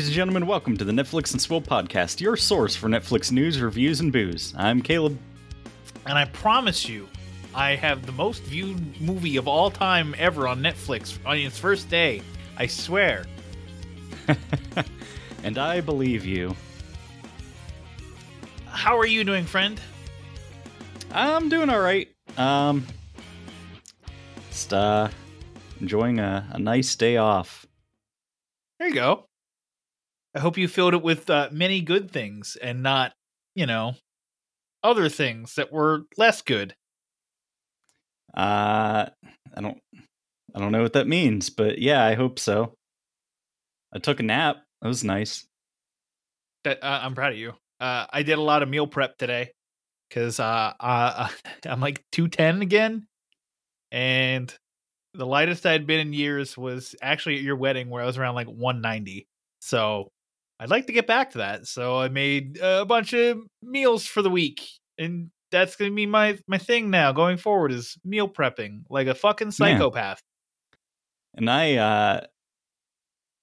Ladies and gentlemen. Welcome to the Netflix and Swill podcast, your source for Netflix news, reviews, and booze. I'm Caleb. And I promise you, I have the most viewed movie of all time ever on Netflix on its first day. I swear. and I believe you. How are you doing, friend? I'm doing all right. Um, just uh, enjoying a, a nice day off. There you go. I hope you filled it with uh, many good things and not, you know, other things that were less good. Uh, I don't, I don't know what that means, but yeah, I hope so. I took a nap. That was nice. That uh, I'm proud of you. Uh, I did a lot of meal prep today because uh, uh, I'm like 210 again, and the lightest I'd been in years was actually at your wedding where I was around like 190. So I'd like to get back to that. So I made a bunch of meals for the week, and that's gonna be my my thing now going forward is meal prepping like a fucking psychopath. Yeah. And I uh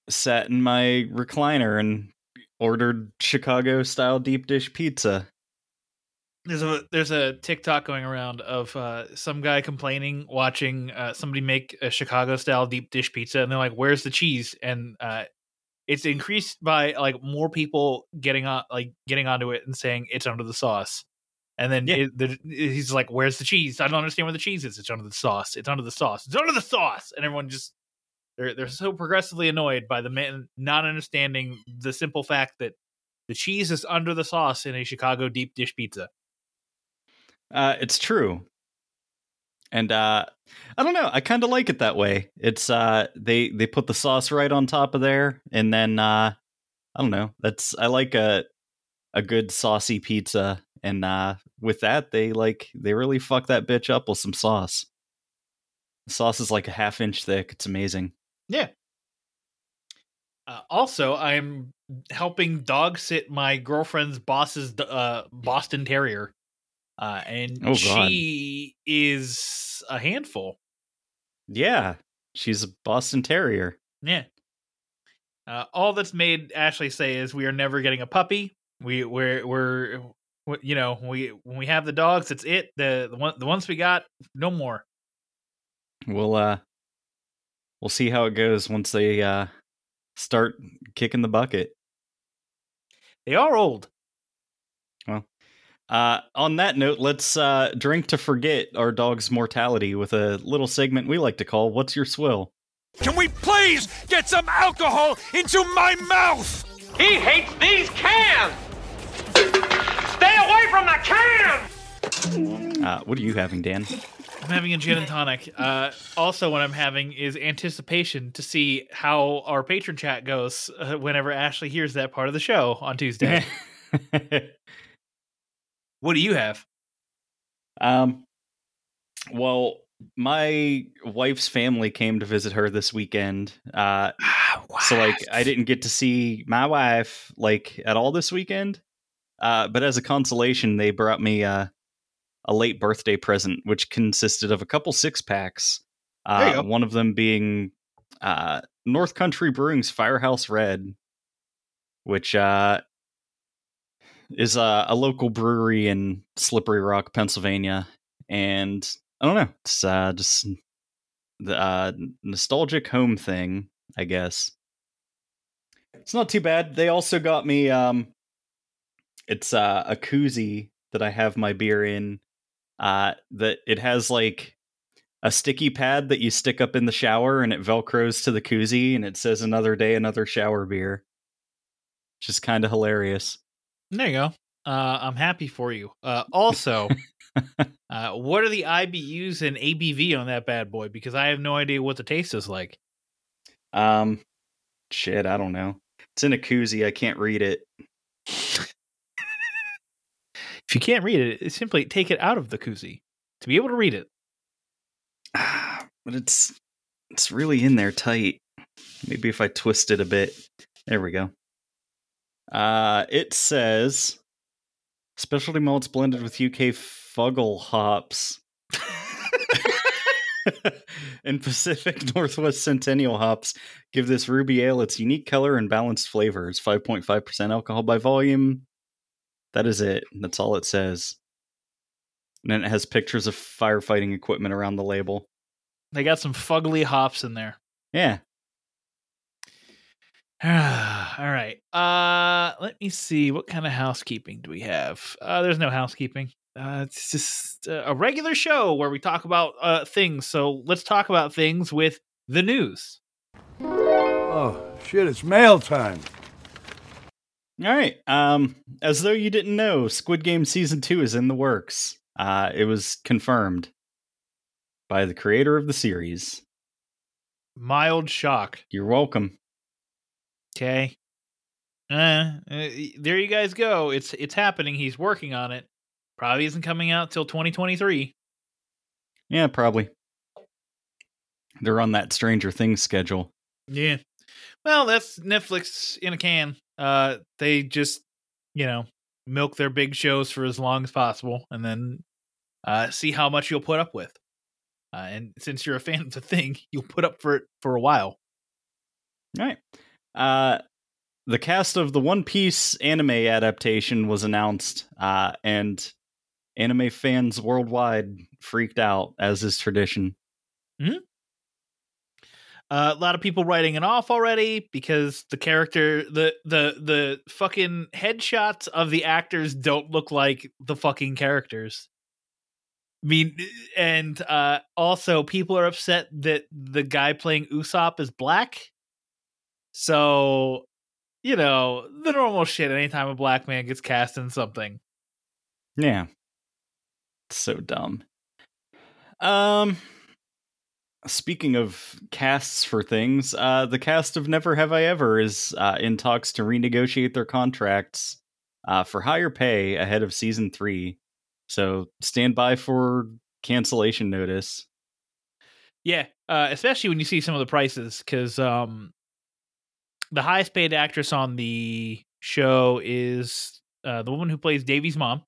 sat in my recliner and ordered Chicago style deep dish pizza. There's a there's a TikTok going around of uh, some guy complaining watching uh, somebody make a Chicago style deep dish pizza, and they're like, "Where's the cheese?" And uh, it's increased by like more people getting on like getting onto it and saying it's under the sauce. And then yeah. it, the, he's like where's the cheese? I don't understand where the cheese is. It's under the sauce. It's under the sauce. It's under the sauce! And everyone just they're they're so progressively annoyed by the man not understanding the simple fact that the cheese is under the sauce in a chicago deep dish pizza. Uh it's true and uh i don't know i kind of like it that way. It's uh they they put the sauce right on top of there and then uh i don't know that's i like a a good saucy pizza and uh with that they like they really fuck that bitch up with some sauce. The sauce is like a half inch thick it's amazing. Yeah. Uh, also i'm helping dog sit my girlfriend's boss's uh boston terrier uh, and oh, she is a handful. Yeah, she's a Boston Terrier. Yeah. Uh, all that's made Ashley say is we are never getting a puppy. We we're we're you know we when we have the dogs, it's it. The the one the ones we got, no more. We'll uh we'll see how it goes once they uh start kicking the bucket. They are old. Well, uh, on that note, let's uh, drink to forget our dog's mortality with a little segment we like to call What's Your Swill? Can we please get some alcohol into my mouth? He hates these cans! Stay away from the can! Uh, what are you having, Dan? I'm having a gin and tonic. Uh, also, what I'm having is anticipation to see how our Patreon chat goes uh, whenever Ashley hears that part of the show on Tuesday. What do you have? Um, well, my wife's family came to visit her this weekend. Uh, so like I didn't get to see my wife like at all this weekend. Uh, but as a consolation, they brought me uh, a late birthday present, which consisted of a couple six packs. Uh, one of them being uh, North Country Brewing's Firehouse Red, which uh, is a, a local brewery in Slippery Rock, Pennsylvania, and I don't know, it's uh, just the uh, nostalgic home thing, I guess. It's not too bad. They also got me um, it's uh, a koozie that I have my beer in. Uh, that it has like a sticky pad that you stick up in the shower and it velcros to the koozie and it says another day another shower beer just kind of hilarious there you go. Uh, I'm happy for you. Uh, also, uh, what are the IBUs and ABV on that bad boy? Because I have no idea what the taste is like. Um, shit, I don't know. It's in a koozie. I can't read it. If you can't read it, simply take it out of the koozie to be able to read it. but it's it's really in there tight. Maybe if I twist it a bit. There we go. Uh, it says specialty malts blended with UK Fuggle hops and Pacific Northwest Centennial hops give this ruby ale its unique color and balanced flavors. 5.5% alcohol by volume. That is it. That's all it says. And then it has pictures of firefighting equipment around the label. They got some fugly hops in there. Yeah. All right. Uh let me see what kind of housekeeping do we have? Uh there's no housekeeping. Uh it's just uh, a regular show where we talk about uh things. So let's talk about things with the news. Oh, shit, it's mail time. All right. Um, as though you didn't know, Squid Game season two is in the works. Uh, it was confirmed by the creator of the series. Mild shock. You're welcome. Okay. Uh, there you guys go. It's it's happening. He's working on it. Probably isn't coming out till 2023. Yeah, probably. They're on that Stranger Things schedule. Yeah. Well, that's Netflix in a can. Uh, they just, you know, milk their big shows for as long as possible, and then uh, see how much you'll put up with. Uh, and since you're a fan of the thing, you'll put up for it for a while. All right. Uh, the cast of the One Piece anime adaptation was announced, uh, and anime fans worldwide freaked out, as is tradition. Uh, a lot of people writing it off already because the character, the the the fucking headshots of the actors don't look like the fucking characters. I mean, and uh, also people are upset that the guy playing Usopp is black. So, you know, the normal shit. Anytime a black man gets cast in something, Yeah. So dumb. Um speaking of casts for things, uh the cast of Never Have I Ever is uh in talks to renegotiate their contracts uh for higher pay ahead of season 3. So stand by for cancellation notice. Yeah, uh, especially when you see some of the prices, because um, the highest paid actress on the show is uh, the woman who plays Devi's mom.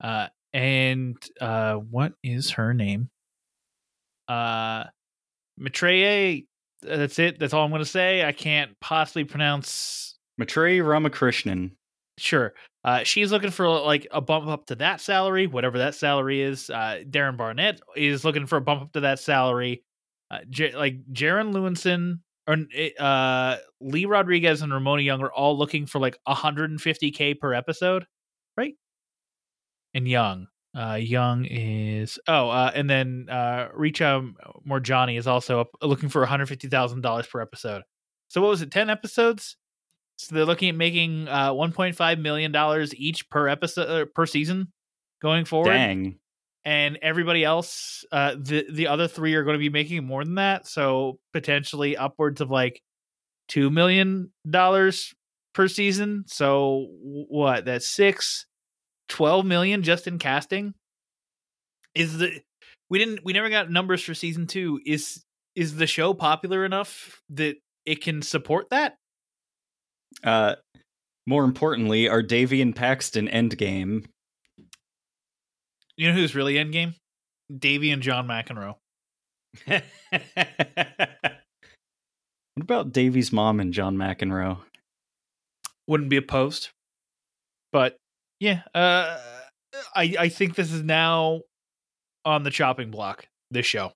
Uh, and uh, what is her name? Uh, Maitreyi. That's it. That's all I'm going to say. I can't possibly pronounce. Matrey Ramakrishnan. Sure. Uh, she's looking for like a bump up to that salary, whatever that salary is. Uh, Darren Barnett is looking for a bump up to that salary. Uh, J- like Jaren Lewison or uh, Lee Rodriguez and Ramona Young are all looking for like 150k per episode, right? And Young, uh, Young is oh, uh, and then uh, Richa Moorjani is also up, looking for 150 thousand dollars per episode. So what was it? 10 episodes? So they're looking at making uh, 1.5 million dollars each per episode uh, per season going forward. Dang. And everybody else, uh, the the other three are going to be making more than that. So potentially upwards of like two million dollars per season. So what? That's six, 12 million just in casting. Is the we didn't we never got numbers for season two. Is is the show popular enough that it can support that? Uh more importantly, are Devi and Paxton endgame? You know who's really endgame? Devi and John McEnroe. what about Devi's mom and John McEnroe? Wouldn't be opposed. But yeah, uh I I think this is now on the chopping block, this show.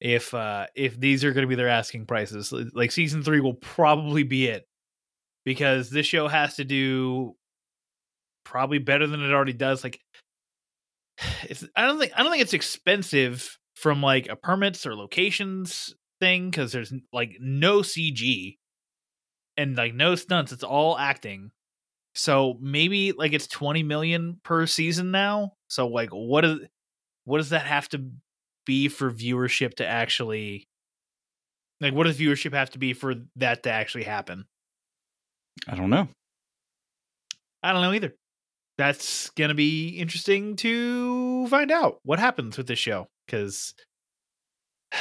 If uh if these are gonna be their asking prices. Like season three will probably be it. Because this show has to do probably better than it already does. Like it's I don't think I don't think it's expensive from like a permits or locations thing because there's like no CG and like no stunts. It's all acting. So maybe like it's 20 million per season now. So like what is what does that have to be for viewership to actually Like, what does viewership have to be for that to actually happen? I don't know. I don't know either. That's gonna be interesting to find out what happens with this show because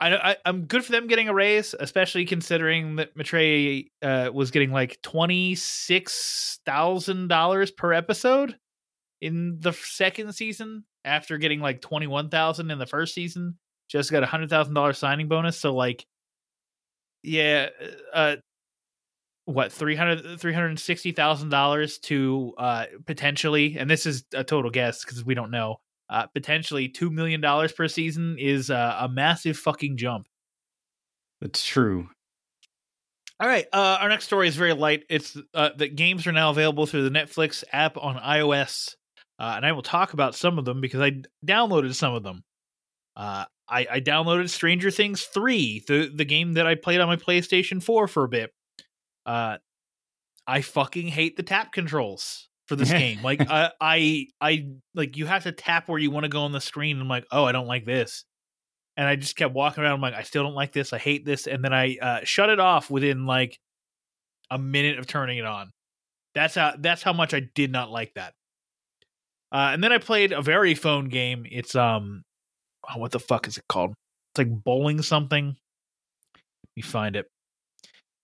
I, I I'm good for them getting a raise, especially considering that Matre uh, was getting like twenty six thousand dollars per episode in the second season after getting like twenty one thousand in the first season. Just got a hundred thousand dollar signing bonus, so like, yeah, uh, what 300 360000 dollars to uh potentially and this is a total guess because we don't know uh potentially two million dollars per season is uh, a massive fucking jump That's true. all right uh our next story is very light it's uh that games are now available through the netflix app on ios uh, and i will talk about some of them because i downloaded some of them uh I, I downloaded Stranger Things 3, the, the game that I played on my PlayStation 4 for a bit. Uh, I fucking hate the tap controls for this game. Like I, I, I like you have to tap where you want to go on the screen. I'm like, oh, I don't like this, and I just kept walking around. I'm like, I still don't like this. I hate this, and then I uh, shut it off within like a minute of turning it on. That's how that's how much I did not like that. Uh, and then I played a very phone game. It's um, oh, what the fuck is it called? It's like bowling something. Let me find it.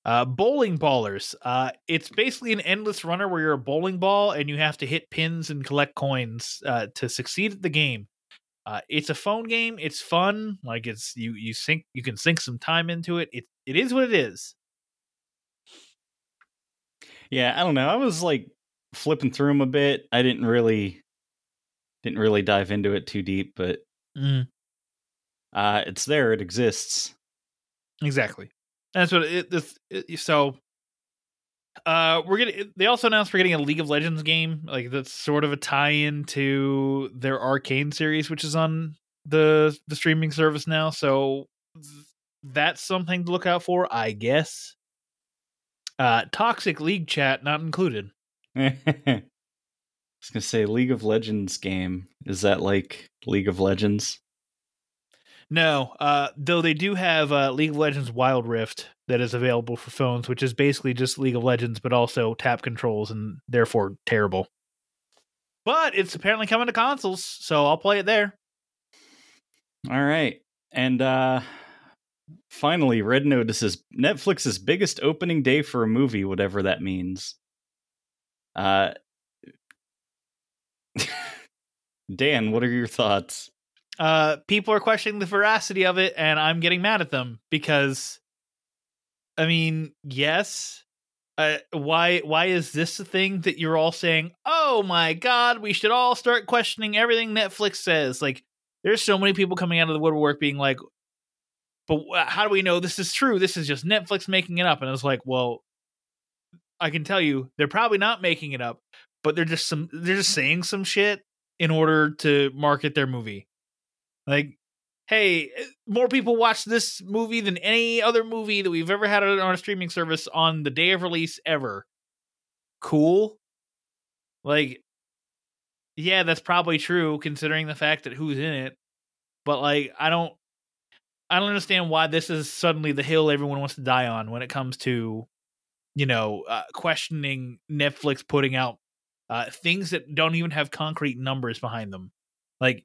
Uh, bowling ballers. Uh, it's basically an endless runner where you're a bowling ball and you have to hit pins and collect coins uh, to succeed at the game. Uh, it's a phone game. It's fun. Like it's you you sink you can sink some time into it. It it is what it is. Yeah, I don't know. I was like flipping through them a bit. I didn't really didn't really dive into it too deep, but Mm, uh it's there, it exists. exactly. That's what it, this, it so. Uh, we're getting. They also announced we're getting a League of Legends game, like that's sort of a tie-in to their Arcane series, which is on the the streaming service now. So th- that's something to look out for, I guess. Uh, toxic league chat not included. I was gonna say League of Legends game. Is that like League of Legends? No, uh, though they do have uh, League of Legends Wild Rift that is available for phones, which is basically just League of Legends, but also tap controls and therefore terrible. But it's apparently coming to consoles, so I'll play it there. All right. And uh finally, Red Notice's Netflix's biggest opening day for a movie, whatever that means. Uh Dan, what are your thoughts? Uh, people are questioning the veracity of it, and I'm getting mad at them because, I mean, yes. Uh, why why is this the thing that you're all saying? Oh my god, we should all start questioning everything Netflix says. Like, there's so many people coming out of the woodwork being like, "But how do we know this is true? This is just Netflix making it up." And I was like, "Well, I can tell you, they're probably not making it up, but they're just some they're just saying some shit in order to market their movie." Like, hey, eh, more people watch this movie than any other movie that we've ever had on a streaming service on the day of release ever. Cool. Like, yeah, that's probably true considering the fact that who's in it. But like, I don't, I don't understand why this is suddenly the hill everyone wants to die on when it comes to, you know, uh, questioning Netflix putting out uh, things that don't even have concrete numbers behind them. Like,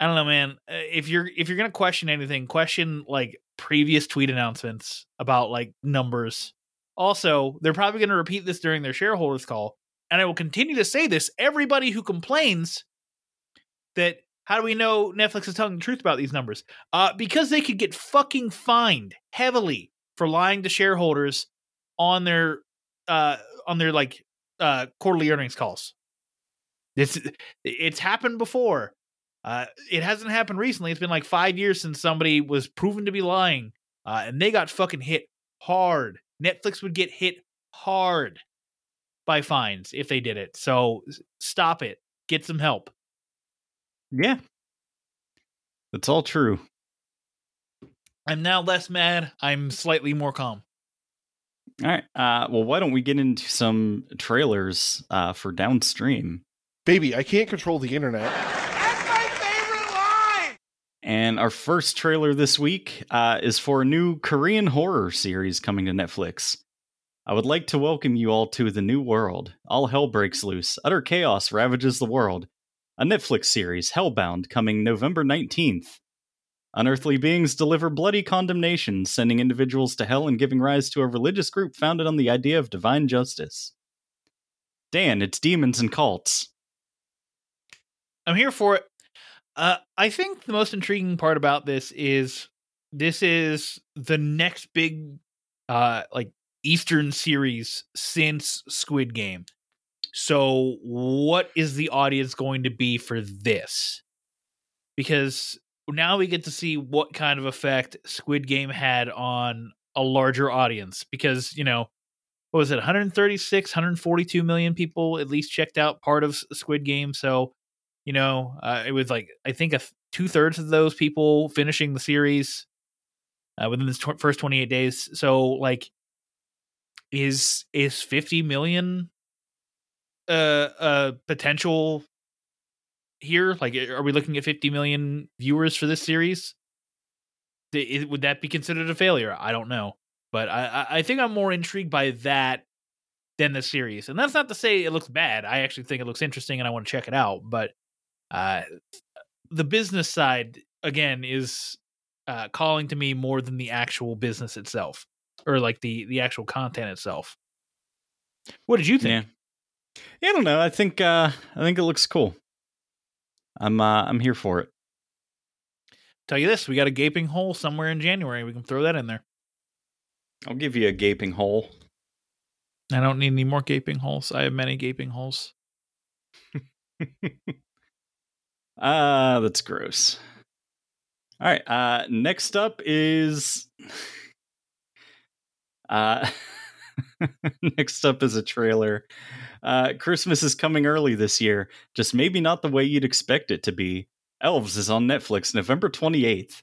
I don't know, man. Uh, If you're if you're gonna question anything, question like previous tweet announcements about like numbers. Also, they're probably gonna repeat this during their shareholders call, and I will continue to say this. Everybody who complains that how do we know Netflix is telling the truth about these numbers? Uh, because they could get fucking fined heavily for lying to shareholders on their uh on their like uh quarterly earnings calls. It's it's happened before. Uh, it hasn't happened recently. It's been like five years since somebody was proven to be lying, uh, and they got fucking hit hard. Netflix would get hit hard by fines if they did it. So stop it. Get some help. Yeah. That's all true. I'm now less mad. I'm slightly more calm. All right. Uh well, why don't we get into some trailers uh for downstream? Baby, I can't control the internet. That's my favorite line! And our first trailer this week uh, is for a new Korean horror series coming to Netflix. I would like to welcome you all to The New World. All hell breaks loose, utter chaos ravages the world. A Netflix series, Hellbound, coming November 19th. Unearthly beings deliver bloody condemnation, sending individuals to hell and giving rise to a religious group founded on the idea of divine justice. Dan, it's demons and cults. I'm here for it. Uh, I think the most intriguing part about this is this is the next big, uh, like Eastern series since Squid Game. So, what is the audience going to be for this? Because now we get to see what kind of effect Squid Game had on a larger audience. Because, you know, what was it, 136, 142 million people at least checked out part of Squid Game. So, you know, uh, it was like, I think a th- two thirds of those people finishing the series uh, within the tw- first 28 days. So, like, is is 50 million uh uh potential here? Like are we looking at 50 million viewers for this series? Would that be considered a failure? I don't know. But i i think i'm more intrigued by that than the series. And that's not to say it looks bad. I actually think it looks interesting and i want to check it out but uh the business side again is uh calling to me more than the actual business itself or like the the actual content itself. What did you think? Yeah. yeah, I don't know. I think uh, I think it looks cool. I'm uh, I'm here for it. Tell you this, we got a gaping hole somewhere in January. We can throw that in there. I'll give you a gaping hole. I don't need any more gaping holes. I have many gaping holes. Ah, uh, that's gross. All right. Uh, next up is uh, next up is a trailer. Uh, Christmas is coming early this year, just maybe not the way you'd expect it to be. Elves is on Netflix November 28th.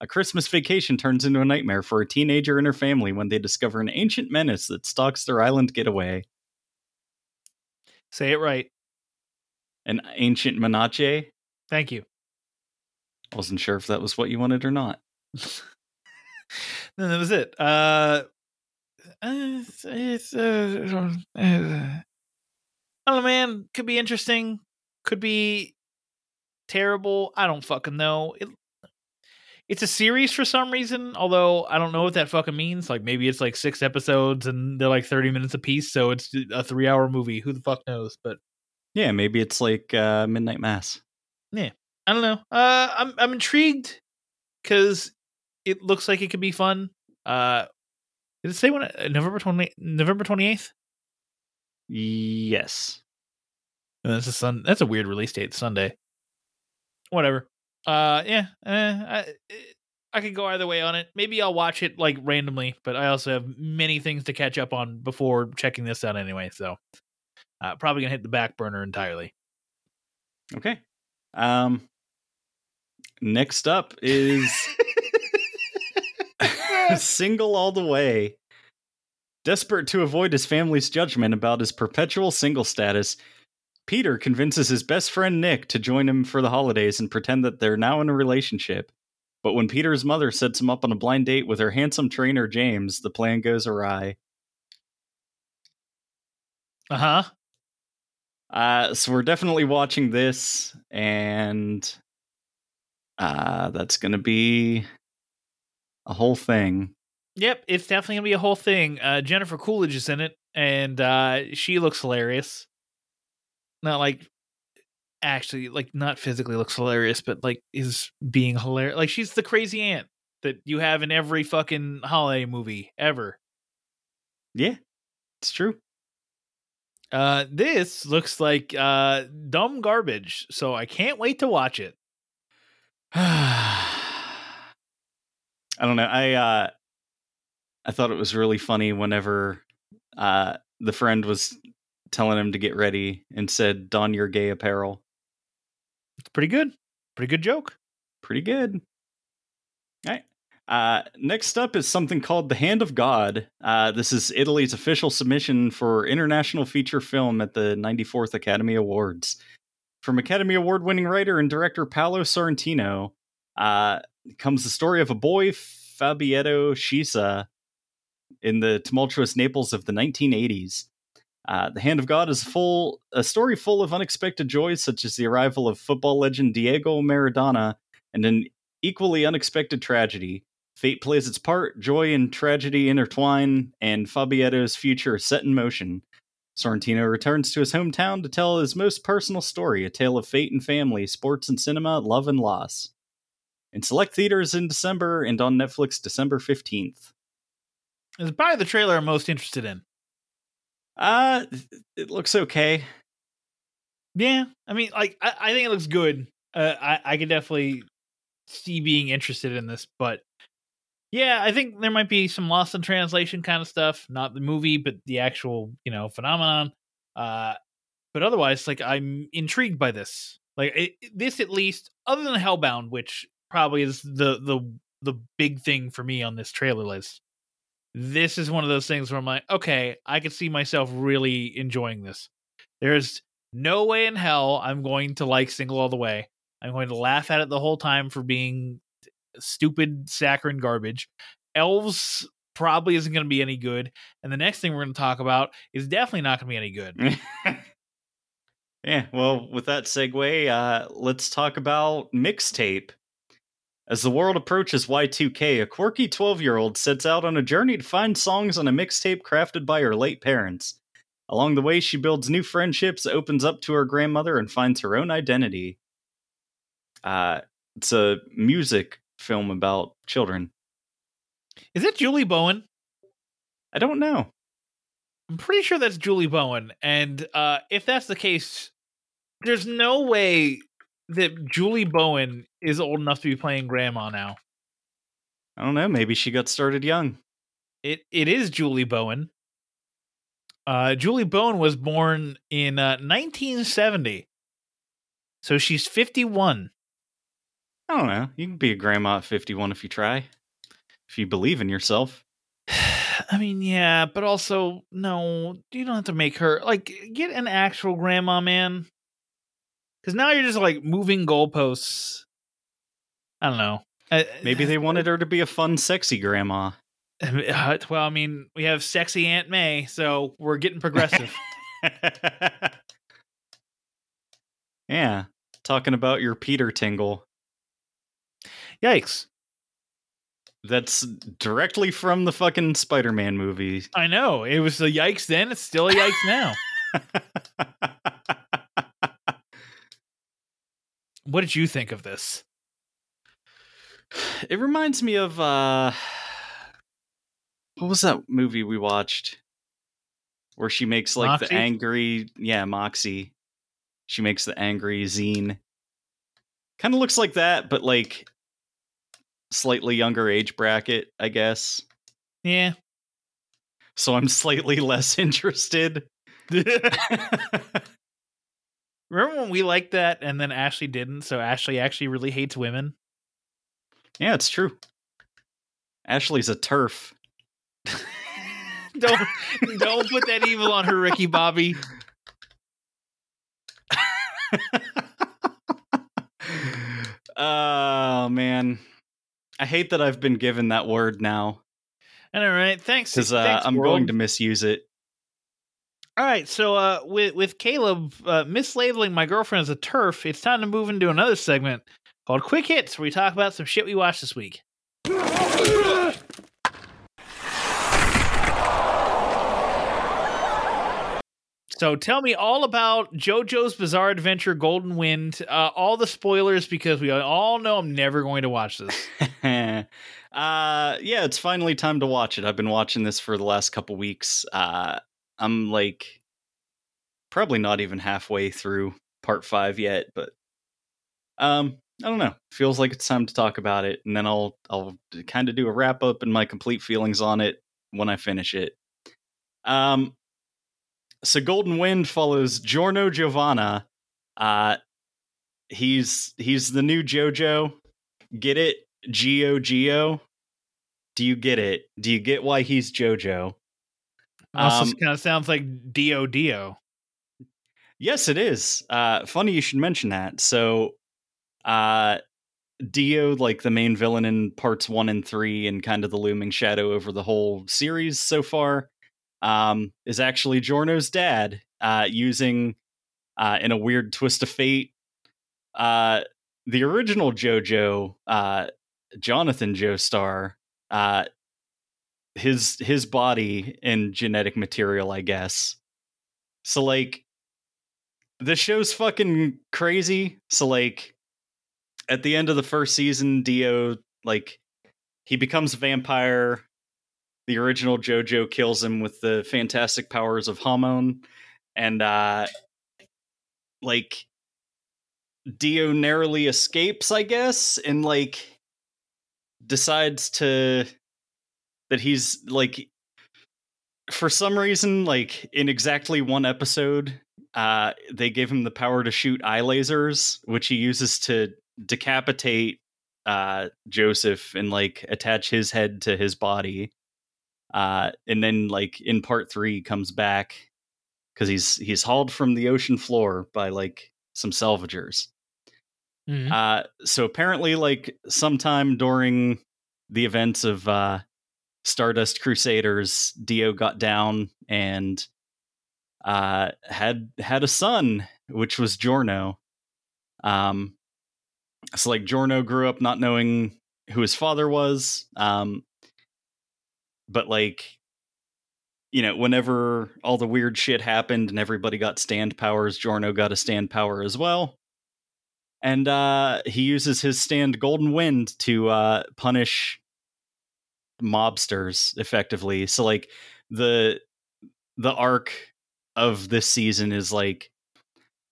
A Christmas vacation turns into a nightmare for a teenager and her family when they discover an ancient menace that stalks their island getaway. Say it right. An ancient menace? Thank you. I Wasn't sure if that was what you wanted or not. no, that was it. Uh, it's, it's uh, I don't know, man. Could be interesting. Could be terrible. I don't fucking know. It, it's a series for some reason, although I don't know what that fucking means. Like maybe it's like six episodes and they're like thirty minutes a piece, so it's a three-hour movie. Who the fuck knows? But yeah, maybe it's like uh, Midnight Mass. Yeah, I don't know. Uh, I'm I'm intrigued because it looks like it could be fun. Uh, did it say when uh, November twenty November twenty eighth? Yes. That's a sun. That's a weird release date. Sunday. Whatever. Uh, yeah. Eh, I I could go either way on it. Maybe I'll watch it like randomly, but I also have many things to catch up on before checking this out anyway. So, uh, probably gonna hit the back burner entirely. Okay. Um. Next up is single all the way. Desperate to avoid his family's judgment about his perpetual single status, Peter convinces his best friend Nick to join him for the holidays and pretend that they're now in a relationship. But when Peter's mother sets him up on a blind date with her handsome trainer James, the plan goes awry. Uh-huh. Uh So we're definitely watching this, and uh, that's going to be a whole thing. Yep, it's definitely gonna be a whole thing. Uh, Jennifer Coolidge is in it, and uh, she looks hilarious. Not like actually, like not physically looks hilarious, but like is being hilarious. Like she's the crazy aunt that you have in every fucking holiday movie ever. Yeah, it's true. Uh, this looks like uh dumb garbage, so I can't wait to watch it. I don't know. I uh I thought it was really funny whenever uh the friend was telling him to get ready and said don your gay apparel. It's pretty good. Pretty good joke. Pretty good. All right. Uh, next up is something called The Hand of God. Uh, this is Italy's official submission for international feature film at the 94th Academy Awards. From Academy Award winning writer and director Paolo Sorrentino, uh, comes the story of a boy, Fabietto Schisa, in the tumultuous Naples of the 1980s. Uh, the Hand of God is full a story full of unexpected joys, such as the arrival of football legend Diego Maradona, and an equally unexpected tragedy. Fate plays its part, joy and tragedy intertwine, and Fabietto's future is set in motion. Sorrentino returns to his hometown to tell his most personal story, a tale of fate and family, sports and cinema, love and loss. In select theaters in December and on Netflix December 15th. It's probably the trailer I'm most interested in. Uh, it looks okay. Yeah, I mean, like I, I think it looks good. Uh, I I could definitely see being interested in this, but yeah, I think there might be some lost in translation kind of stuff. Not the movie, but the actual you know phenomenon. Uh, but otherwise, like I'm intrigued by this. Like it, this, at least, other than Hellbound, which probably is the the the big thing for me on this trailer list. This is one of those things where I'm like, okay, I could see myself really enjoying this. There's no way in hell I'm going to like Single All the Way. I'm going to laugh at it the whole time for being stupid, saccharine garbage. Elves probably isn't going to be any good. And the next thing we're going to talk about is definitely not going to be any good. yeah, well, with that segue, uh, let's talk about mixtape. As the world approaches Y2K, a quirky 12 year old sets out on a journey to find songs on a mixtape crafted by her late parents. Along the way, she builds new friendships, opens up to her grandmother, and finds her own identity. Uh, it's a music film about children. Is it Julie Bowen? I don't know. I'm pretty sure that's Julie Bowen. And uh, if that's the case, there's no way that Julie Bowen is old enough to be playing grandma now. I don't know. Maybe she got started young. It it is Julie Bowen. Uh, Julie Bowen was born in uh, 1970, so she's 51. I don't know. You can be a grandma at 51 if you try, if you believe in yourself. I mean, yeah, but also no, you don't have to make her like get an actual grandma, man. Because now you're just like moving goalposts. I don't know. Uh, Maybe they wanted her to be a fun, sexy grandma. Well, I mean, we have sexy Aunt May, so we're getting progressive. yeah, talking about your Peter Tingle. Yikes. That's directly from the fucking Spider Man movie. I know. It was a yikes then, it's still a yikes now. what did you think of this? It reminds me of uh what was that movie we watched where she makes like Moxie? the angry yeah, Moxie. She makes the angry zine. Kind of looks like that, but like slightly younger age bracket, I guess. Yeah. So I'm slightly less interested. Remember when we liked that and then Ashley didn't? So Ashley actually really hates women. Yeah, it's true. Ashley's a TERF. don't don't put that evil on her, Ricky Bobby. oh man. I hate that I've been given that word now All right, thanks. because uh, I'm world. going to misuse it. All right, so uh, with with Caleb uh, mislabeling my girlfriend as a TERF, it's time to move into another segment called Quick Hits, where we talk about some shit we watched this week. So tell me all about JoJo's Bizarre Adventure Golden Wind, uh, all the spoilers because we all know I'm never going to watch this. uh yeah, it's finally time to watch it. I've been watching this for the last couple weeks. Uh I'm like probably not even halfway through part 5 yet, but um I don't know. Feels like it's time to talk about it and then I'll I'll kind of do a wrap up and my complete feelings on it when I finish it. Um so Golden Wind follows Giorno Giovanna. Uh he's he's the new JoJo. Get it? Gio Gio. Do you get it? Do you get why he's JoJo? Also, Um, kind of sounds like Dio Dio. Yes, it is. Uh, funny you should mention that. So, uh, Dio, like the main villain in parts one and three, and kind of the looming shadow over the whole series so far, um, is actually Giorno's dad, uh, using uh, in a weird twist of fate. Uh, the original JoJo, uh, Jonathan Joestar, uh, his his body and genetic material, I guess. So like, the show's fucking crazy. So like, at the end of the first season, Dio like he becomes a vampire. The original JoJo kills him with the fantastic powers of Hamon, and uh, like Dio narrowly escapes, I guess, and like decides to that he's like for some reason, like in exactly one episode, uh, they gave him the power to shoot eye lasers, which he uses to decapitate uh, Joseph and like attach his head to his body. Uh, and then like in part three comes back because he's he's hauled from the ocean floor by like some salvagers. Mhm. Uh, so apparently, like sometime during the events of uh, Stardust Crusaders, Dio got down and uh, had had a son, which was Giorno. Um, so like Giorno grew up not knowing who his father was, um, but like you know, whenever all the weird shit happened and everybody got stand powers, Giorno got a stand power as well. And uh, he uses his stand Golden Wind to uh, punish mobsters effectively. So like the the arc of this season is like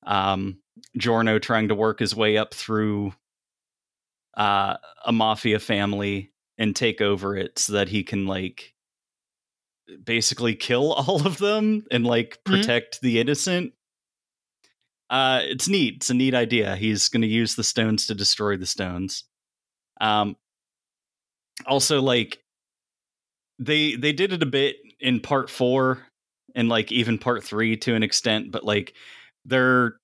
um Giorno trying to work his way up through uh a mafia family and take over it so that he can like basically kill all of them and like Mhm. protect the innocent. Uh it's neat. It's a neat idea. He's going to use the stones to destroy the stones. Um also like they they did it a bit in part 4 and like even part 3 to an extent, but like they're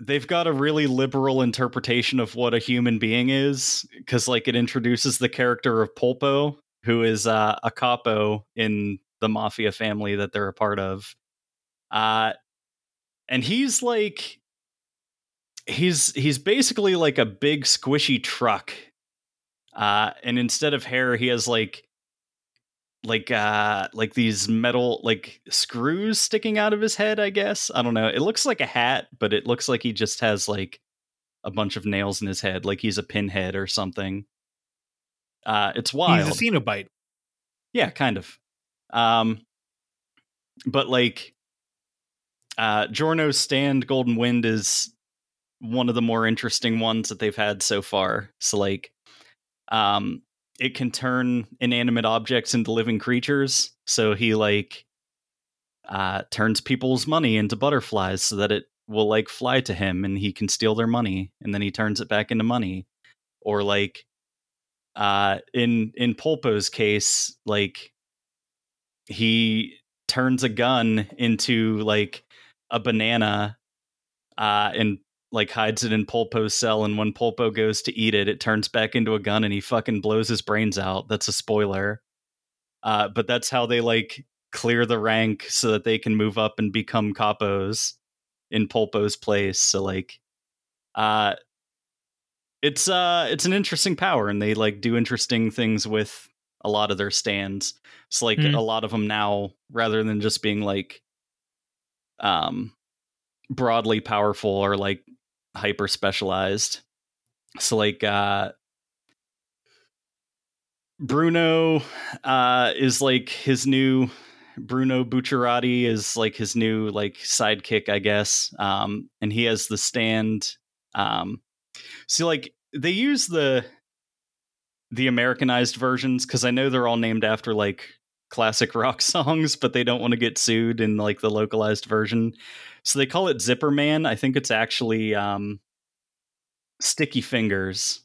they've got a really liberal interpretation of what a human being is because like it introduces the character of Polpo, who is uh, a capo in the mafia family that they're a part of. Uh, and he's like he's he's basically like a big squishy truck. Uh, and instead of hair, he has like like uh like these metal like screws sticking out of his head i guess i don't know it looks like a hat but it looks like he just has like a bunch of nails in his head like he's a pinhead or something uh it's wild He's a Cenobite. yeah kind of um but like uh giorno's stand golden wind is one of the more interesting ones that they've had so far. So like um it can turn inanimate objects into living creatures. So he like uh turns people's money into butterflies so that it will like fly to him and he can steal their money and then he turns it back into money. Or like uh in in Polpo's case like he turns a gun into like a banana uh and like hides it in Polpo's cell and when Polpo goes to eat it it turns back into a gun and he fucking blows his brains out. That's a spoiler. Uh but that's how they like clear the rank so that they can move up and become capos in Polpo's place. So like uh it's uh it's an interesting power and they like do interesting things with a lot of their stands. So like Hmm. a lot of them now rather than just being like um broadly powerful or like hyper specialized so like uh bruno uh is like his new bruno bucciarati is like his new like sidekick i guess um and he has the stand um see like they use the the americanized versions because i know they're all named after like classic rock songs but they don't want to get sued in like the localized version. So they call it zipper man. I think it's actually um sticky fingers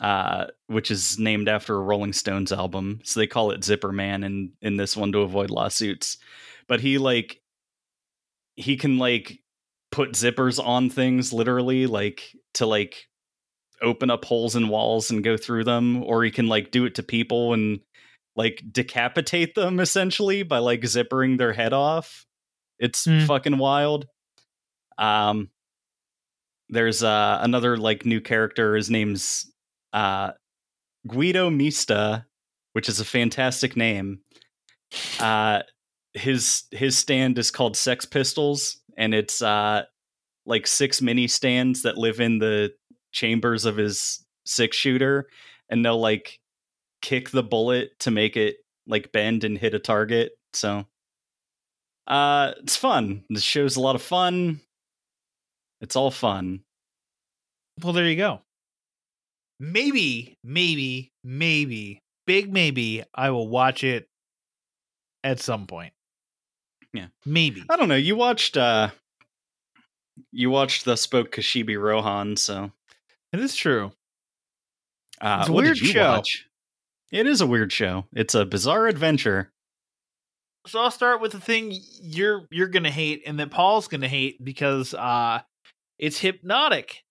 uh which is named after a rolling stones album. So they call it zipper man in in this one to avoid lawsuits. But he like he can like put zippers on things literally like to like open up holes in walls and go through them, or he can like do it to people and like decapitate them essentially by like zippering their head off. It's Hmm. fucking wild. Um, there's uh, another like new character. His name's uh, Guido Mista, which is a fantastic name. Uh, his his stand is called Sex Pistols, and it's uh, like six mini stands that live in the chambers of his six shooter, and they'll like kick the bullet to make it like bend and hit a target. So uh it's fun. This show's a lot of fun. It's all fun. Well, there you go. Maybe, maybe, maybe, big maybe, I will watch it at some point. Yeah. Maybe. I don't know. You watched uh you watched the Spoke Kishibe Rohan, so It is true. uh It's a what weird did you show. watch? It is a weird show. It's a bizarre adventure. So I'll start with the thing you're you're gonna hate and that Paul's gonna hate because uh it's hypnotic.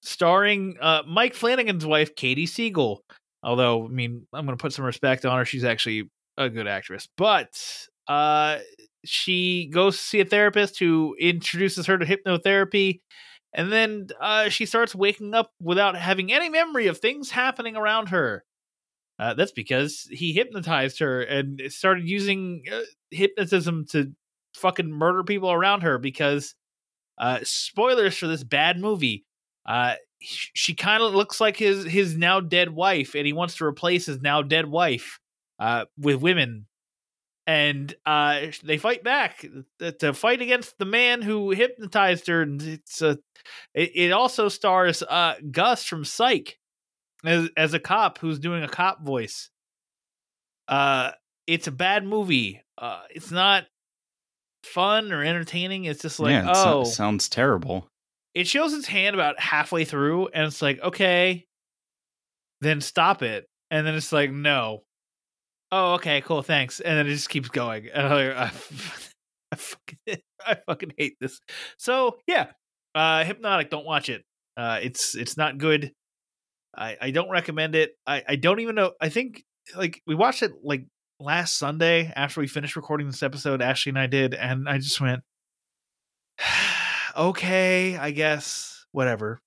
Starring uh Mike Flanagan's wife, Katie Siegel. Although, I mean, I'm gonna put some respect on her. She's actually a good actress. But uh she goes to see a therapist who introduces her to hypnotherapy and then uh she starts waking up without having any memory of things happening around her. Uh, that's because he hypnotized her and started using uh, hypnotism to fucking murder people around her because uh spoilers for this bad movie uh sh- she kind of looks like his his now dead wife and he wants to replace his now dead wife uh with women. And uh they fight back to fight against the man who hypnotized her and it's a it, it also stars gus from psych as as a cop who's doing a cop voice uh it's a bad movie uh it's not fun or entertaining it's just like yeah, it so- oh. sounds terrible. it shows its hand about halfway through and it's like okay then stop it. And then it's like no. Oh okay cool thanks. And then it just keeps going and I'm like, I, I, fucking, I fucking hate this. So yeah uh hypnotic don't watch it. Uh it's it's not good i i don't recommend it i i don't even know i think like we watched it like last sunday after we finished recording this episode ashley and i did and i just went okay, I guess whatever.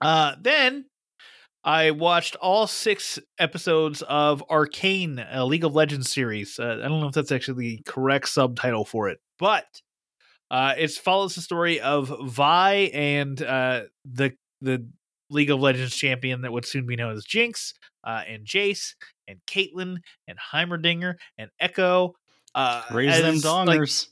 Uh then I watched all six episodes of Arcane, a League of Legends series. Uh, I don't know if that's actually the correct subtitle for it, but uh, it follows the story of Vi and uh, the the League of Legends champion that would soon be known as Jinx, uh, and Jace, and Caitlyn, and Heimerdinger, and Ekko. Uh, Raise them as, like, dongers.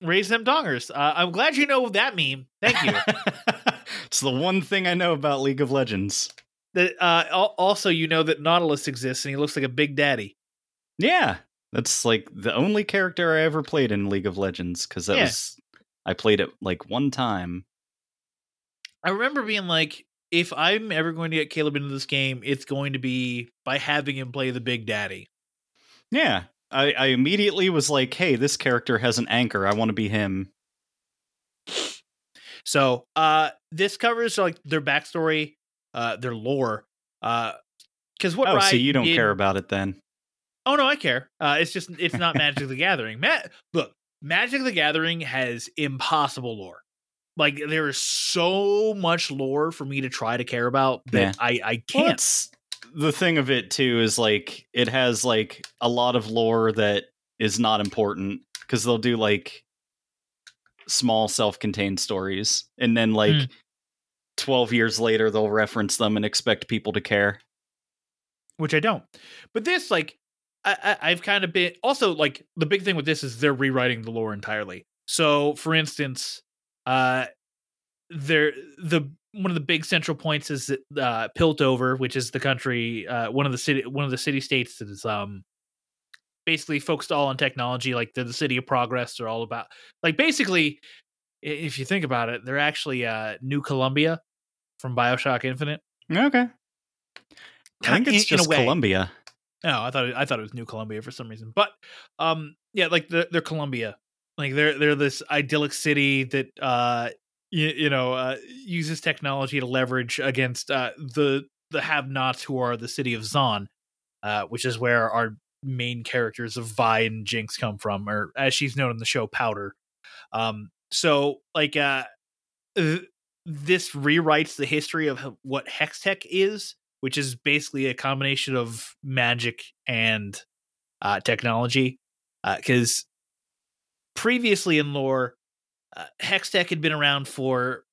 raise them dongers. Uh, I'm glad you know that meme. Thank you. it's the one thing I know about League of Legends. that uh, also you know that Nautilus exists and he looks like a big daddy. Yeah, that's like the only character I ever played in League of Legends because that Yeah. was I played it like one time. I remember being like, if I'm ever going to get Caleb into this game, it's going to be by having him play the big daddy. Yeah, I, I immediately was like, "Hey, this character has an anchor. I want to be him." So uh, this covers like their backstory, uh, their lore. Uh Because what oh, so you don't did- care about it then? Oh no, I care. Uh, it's just it's not Magic the Gathering. Ma- look, Magic the Gathering has impossible lore. Like there is so much lore for me to try to care about that Yeah. I I can't. it's- the thing of it too is like it has like a lot of lore that is not important because they'll do like small self-contained stories and then like Hmm. 12 years later they'll reference them and expect people to care which I don't. But this, like, I, I, I've kind of been also like the big thing with this is they're rewriting the lore entirely. So, for instance, uh, there the one of the big central points is that uh, Piltover, which is the country, uh, one of the city, one of the city states that is um basically focused all on technology. Like they're the city of progress. They're all about like basically, if you think about it, they're actually uh, New Columbia from Bioshock Infinite. okay i think it's in just way. columbia No, I thought it, I thought it was New Columbia for some reason, but um, yeah, like they're, they're Columbia, like they're they're this idyllic city that uh you, you know uh, uses technology to leverage against uh, the the have-nots who are the city of Zaun, uh, which is where our main characters of Vi and Jinx come from, or as she's known in the show, Powder. Um, so like uh, th- this rewrites the history of what Hextech is, which is basically a combination of magic and uh, technology. Because previously in lore, uh, Hextech had been around for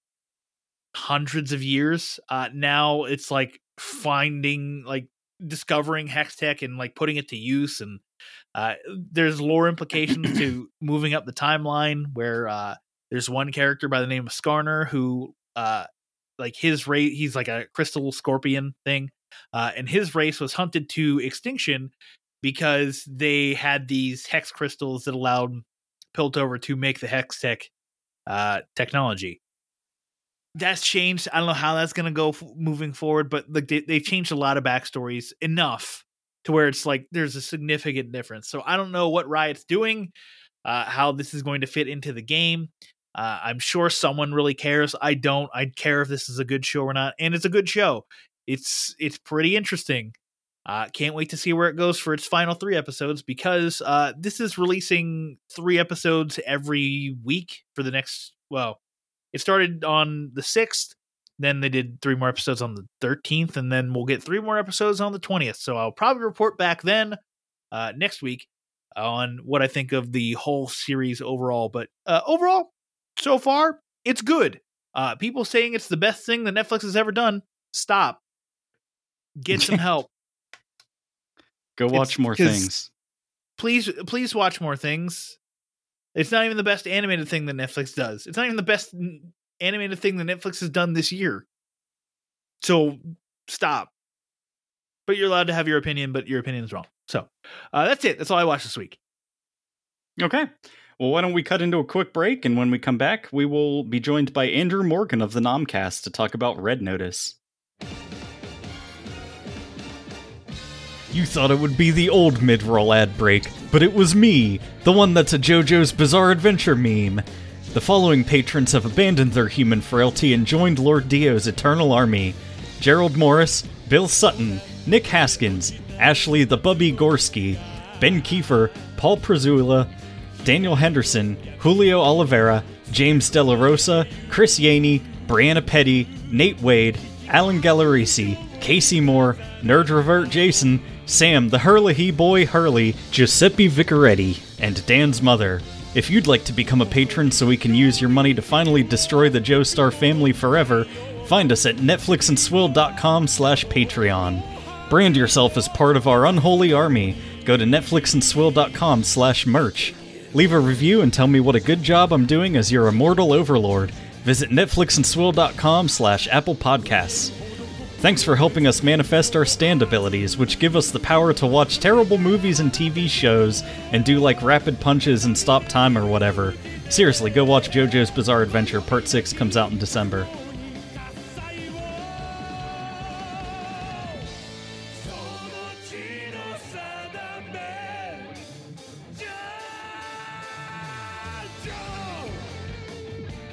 hundreds of years. Uh, now it's like finding, like discovering Hextech and like putting it to use. And uh, there's lore implications to moving up the timeline where uh, there's one character by the name of Skarner who, uh, like his race, he's like a crystal scorpion thing. Uh, and his race was hunted to extinction because they had these hex crystals that allowed Piltover to make the Hextech uh, technology. That's changed. I don't know how that's going to go f- moving forward, but like they, they've changed a lot of backstories enough to where it's like there's a significant difference. So I don't know what Riot's doing, uh, how this is going to fit into the game. Uh, I'm sure someone really cares. I don't. I care if this is a good show or not, and it's a good show. It's it's pretty interesting. Uh, can't wait to see where it goes for its final three episodes because uh, this is releasing three episodes every week for the next. Well, it started on the sixth, then they did three more episodes on the thirteenth, and then we'll get three more episodes on the twentieth. So I'll probably report back then uh, next week on what I think of the whole series overall. But uh, overall, so far, it's good. Uh, people saying it's the best thing that Netflix has ever done. Stop. Get some help. Go watch It's more things. please please watch more things. It's not even the best animated thing that netflix does. It's not even the best animated thing that netflix has done this year. So stop. But you're allowed to have your opinion but your opinion is wrong. So uh, that's it. That's all i watched this week. Okay. Well, why don't we cut into a quick break, and when we come back, we will be joined by Andrew Morgan of the Nomcast to talk about Red Notice. You thought it would be the old mid-roll ad break, but it was me, the one that's a JoJo's Bizarre Adventure meme. The following patrons have abandoned their human frailty and joined Lord Dio's Eternal Army. Gerald Morris, Bill Sutton, Nick Haskins, Ashley the Bubby Gorski, Ben Kiefer, Paul Prezula, Daniel Henderson, Julio Oliveira, James De La Rosa, Chris Yaney, Brianna Petty, Nate Wade, Alan Gallerisi, Casey Moore, Nerd Revert Jason, Sam the Hurley Boy Hurley, Giuseppe Vicaretti, and Dan's mother. If you'd like to become a patron so we can use your money to finally destroy the Joestar family forever, find us at netflixandswill.com slash Patreon. Brand yourself as part of our unholy army. Go to netflixandswill.com slash merch. Leave a review and tell me what a good job I'm doing as your immortal overlord. Visit netflixandswill.com slash Apple Podcasts. Thanks for helping us manifest our stand abilities, which give us the power to watch terrible movies and TV shows and do like rapid punches and stop time or whatever. Seriously, go watch JoJo's Bizarre Adventure. Part 6 comes out in December.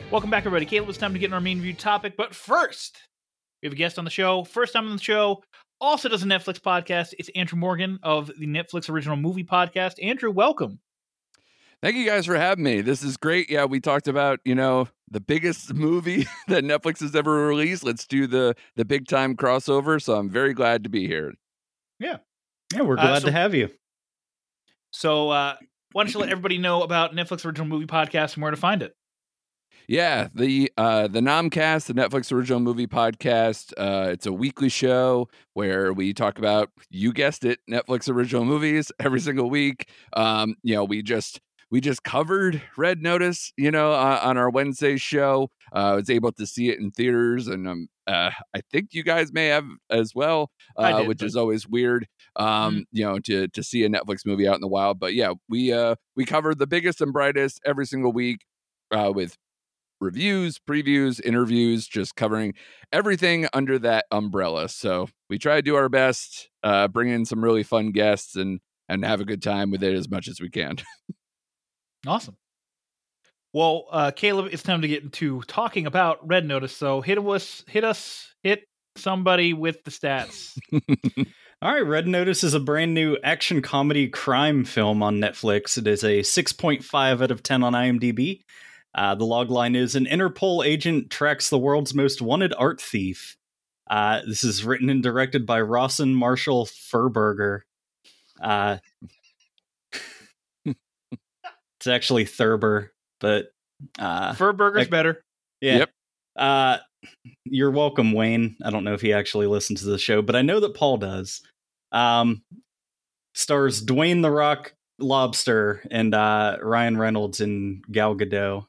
welcome back everybody caleb it's time to get in our main review topic but first we have a guest on the show first time on the show also does a netflix podcast it's andrew morgan of the netflix original movie podcast andrew welcome Thank you guys for having me. This is great. Yeah, we talked about, you know, the biggest movie that Netflix has ever released. Let's do the the big time crossover. So I'm very glad to be here. Yeah, Yeah, we're Uh, glad so- to have you. So, uh, why don't you let everybody know about Netflix original movie podcast and where to find it? Yeah, the uh the Nomcast, the Netflix original movie podcast. Uh it's a weekly show where we talk about you guessed it, Netflix original movies every single week. Um, you know, we just we just covered Red Notice, you know, uh, on our Wednesday show. Uh, I was able to see it in theaters, and um, uh, I think you guys may have as well, uh, did, which but- is always weird. Um, you know, to to see a Netflix movie out in the wild. But yeah, we uh we covered the biggest and brightest every single week uh, with reviews, previews, interviews, just covering everything under that umbrella. So we try to do our best, uh, bring in some really fun guests and and have a good time with it as much as we can. Awesome. Well, uh, Caleb, it's time to get into talking about Red Notice. So hit us, hit us, hit somebody with the stats. All right, Red Notice is a brand new action comedy crime film on Netflix. It is a 6.5 out of 10 on IMDb. Uh, the logline is An Interpol agent tracks the world's most wanted art thief. Uh, this is written and directed by Rawson Marshall Furberger. Uh, it's actually Thurber, but uh, Furburger's like- better. yeah. Yep. Uh, you're welcome, Wayne. I don't know if he actually listens to the show, but I know that Paul does. Um, stars Dwayne the Rock Lobster and uh, Ryan Reynolds and Gal Gadot.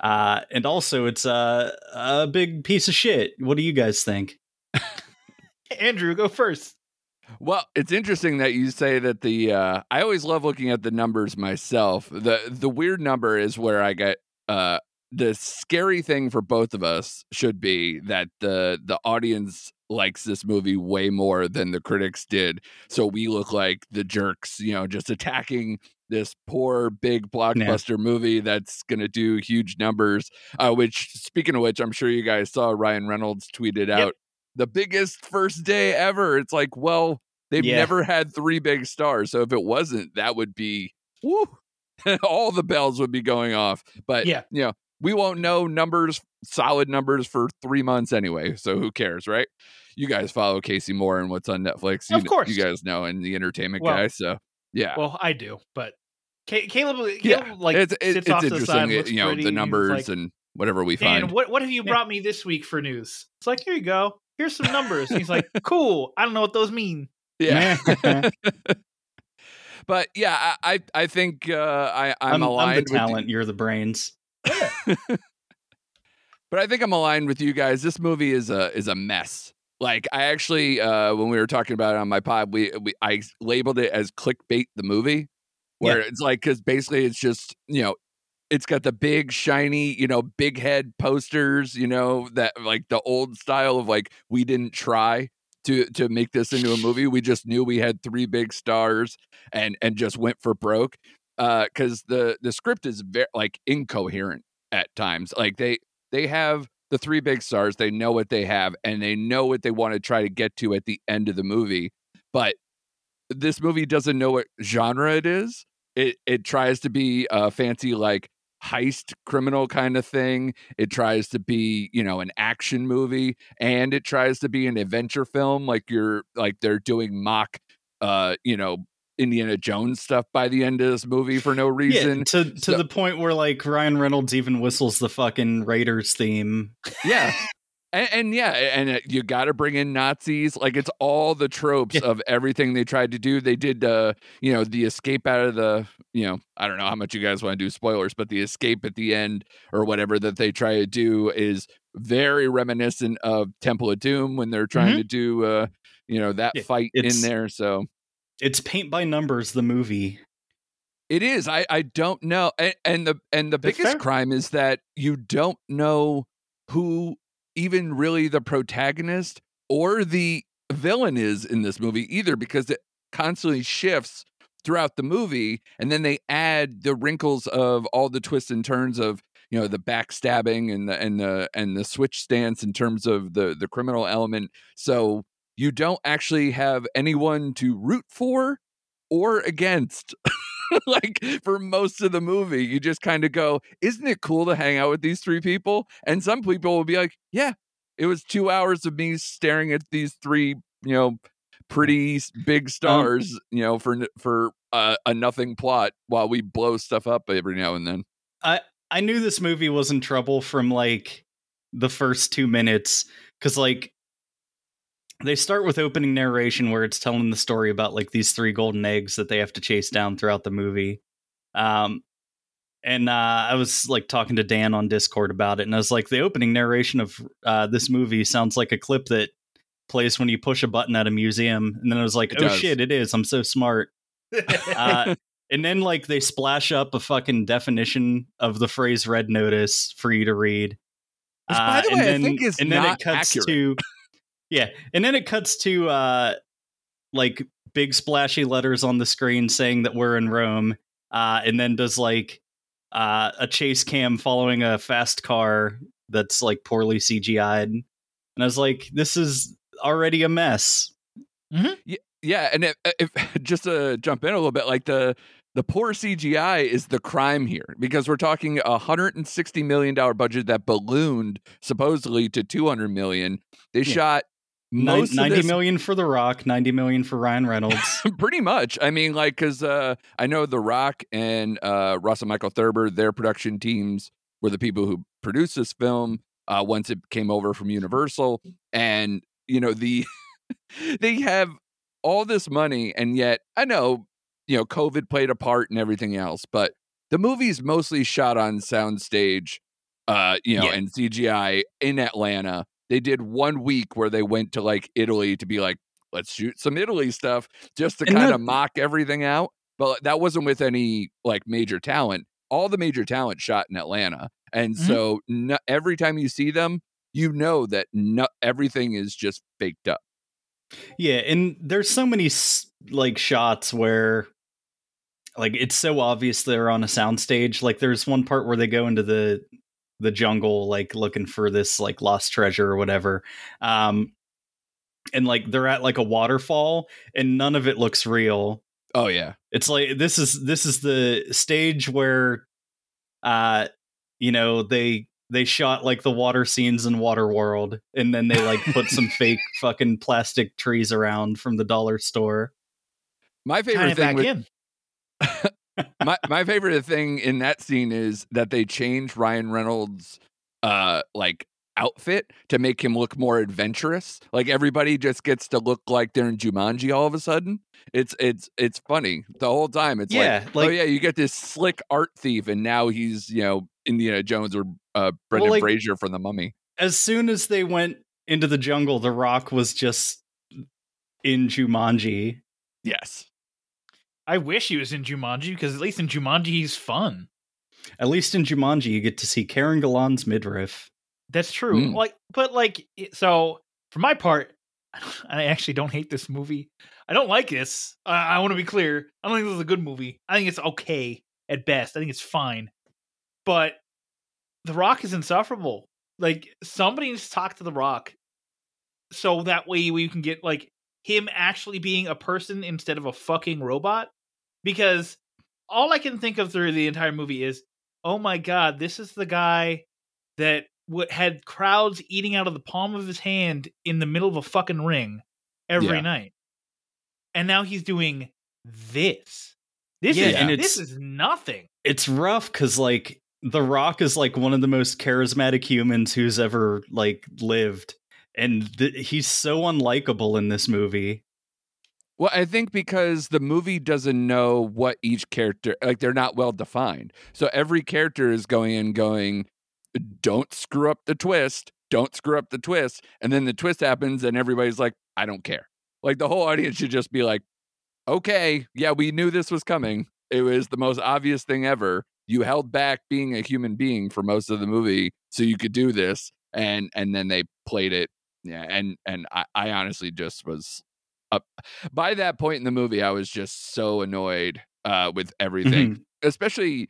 Uh, and also, it's uh, a big piece of shit. What do you guys think? Andrew, go first. Well, it's interesting that you say that the uh I always love looking at the numbers myself. The the weird number is where I get uh the scary thing for both of us should be that the the audience likes this movie way more than the critics did. So we look like the jerks, you know, just attacking this poor big blockbuster movie that's going to do huge numbers. Uh, which, speaking of which, I'm sure you guys saw Ryan Reynolds tweeted Yep. out the biggest first day ever. It's like, well, they've Yeah. never had three big stars. So if it wasn't, that would be woo. All the bells would be going off. But Yeah. you know, we won't know numbers, solid numbers for three months anyway. So who cares, right? You guys follow Casey Moore and what's on Netflix. You, Of course. you guys know, and the entertainment Well, guy. So yeah, Well, I do, but Caleb, Caleb yeah, like it's sits it's, off it's the side, interesting. looks you know, pretty, the numbers like, and whatever we Dan, find. what what have you Yeah. brought me this week for news? It's like here you go. Here's some numbers. He's like, cool. I don't know what those mean. yeah. but yeah, I I, I think uh, I I'm, I'm, aligned I'm the with you- talent. You're the brains. but I think I'm aligned with you guys. This movie is a is a mess. Like I actually, uh, when we were talking about it on my pod, we, we I labeled it as clickbait the movie, where it's like because basically it's just you know it's got the big shiny you know big head posters you know that like the old style of like we didn't try to to make this into a movie. We just knew we had three big stars and and just went for broke uh because the the script is very like incoherent at times. Like they they have the three big stars they know what they have and they know what they want to try to get to at the end of the movie but this movie doesn't know what genre it is it it tries to be a fancy like heist criminal kind of thing. It tries to be you know an action movie and it tries to be an adventure film like you're like they're doing mock uh you know indiana jones stuff by the end of this movie for no reason. Yeah, to to So- the point where like Ryan Reynolds even whistles the fucking Raiders theme. yeah and, and yeah and uh, you got to bring in nazis like it's all the tropes of everything they tried to do they did uh you know the escape out of the you know i don't know how much you guys want to do spoilers but the escape at the end or whatever that they try to do is very reminiscent of temple of doom when they're trying to do uh you know that Yeah, fight in there so It's paint by numbers, the movie. It is. I I don't know. And, and the and the That's biggest fair. crime is that you don't know who even really the protagonist or the villain is in this movie either because it constantly shifts throughout the movie and then they add the wrinkles of all the twists and turns of you know the backstabbing and the and the and the switch stance in terms of the the criminal element. So you don't actually have anyone to root for or against like for most of the movie you just kind of go isn't it cool to hang out with these three people? And some people will be like yeah it was two hours of me staring at these three you know pretty big stars you know for for uh, a nothing plot while we blow stuff up every now and then. I I knew this movie was in trouble from like the first two minutes because like they start with opening narration where it's telling the story about like these three golden eggs that they have to chase down throughout the movie. Um, and uh, I was like talking to Dan on Discord about it, and I was like, the opening narration of uh, this movie sounds like a clip that plays when you push a button at a museum. And then I was like, It oh does. shit, it is. I'm so smart. Uh, and then like they splash up a fucking definition of the phrase red notice for you to read. Which, by the and way, I then, think is and then it cuts accurate. to Yeah, and then it cuts to uh like big splashy letters on the screen saying that we're in Rome. Uh and then does like uh, a chase cam following a fast car that's like poorly CGI'd, and I was like, this is already a mess. Yeah, and if, if just to jump in a little bit, like the the poor CGI is the crime here because we're talking a hundred and sixty million dollar budget that ballooned supposedly to two hundred million. They Yeah. shot Nin- most of Ninety this million for The Rock, ninety million for Ryan Reynolds. pretty much. I mean, like, because uh, I know The Rock and uh, Russell Michael Thurber, their production teams were the people who produced this film uh, once it came over from Universal, and you know the they have all this money, and yet I know you know COVID played a part and everything else, but the movie's mostly shot on soundstage, uh, you know, Yeah. and CGI in Atlanta. They did one week where they went to like Italy to be like, let's shoot some Italy stuff just to kind of mock everything out. But that wasn't with any like major talent. All the major talent shot in Atlanta, and Mhm. so no, every time you see them, you know that no, everything is just faked up. Yeah, and there's so many like shots where like it's so obvious they're on a soundstage. Like there's one part where they go into the the jungle like looking for this like lost treasure or whatever. Um and like they're at like a waterfall and none of it looks real. Oh yeah, It's like this is this is the stage where uh you know they they shot like the water scenes in Waterworld and then they like put some fake fucking plastic trees around from the dollar store. my favorite of thing back with, in. my my favorite thing in that scene is that they changed Ryan Reynolds uh like outfit to make him look more adventurous. Like everybody just gets to look like they're in Jumanji all of a sudden. It's it's it's funny the whole time. It's Yeah, like, oh yeah, you get this slick art thief, and now he's you know Indiana Jones or uh, Brendan like- Fraser from The Mummy. As soon as they went into the jungle, the rock was just in Jumanji. Yes, I wish he was in Jumanji because at least in Jumanji he's fun. At least in Jumanji you get to see Karen Gillan's midriff. That's true. Mm. Like, but like, so for my part, I actually don't hate this movie. I don't like this. I, I want to be clear. I don't think this is a good movie. I think it's okay at best. I think it's fine. But The Rock is insufferable. Like, somebody needs to talk to The Rock so that way we can get like him actually being a person instead of a fucking robot. Because all I can think of through the entire movie is, oh my god, this is the guy that w- had crowds eating out of the palm of his hand in the middle of a fucking ring every Yeah. night, and now he's doing this. This Yeah, is and this is nothing. It's rough cuz like the rock is like one of the most charismatic humans who's ever like lived and th- he's so unlikable in this movie. Well, I think because the movie doesn't know what each character like they're not well defined. So every character is going in going, don't screw up the twist, don't screw up the twist, and then the twist happens and everybody's like, I don't care. Like the whole audience should just be like, okay, yeah, we knew this was coming. It was the most obvious thing ever. You held back being a human being for most of the movie so you could do this, and and then they played it. Yeah, and and I, I honestly just was up by that point in the movie. I was just so annoyed uh, with everything, Mhm. especially.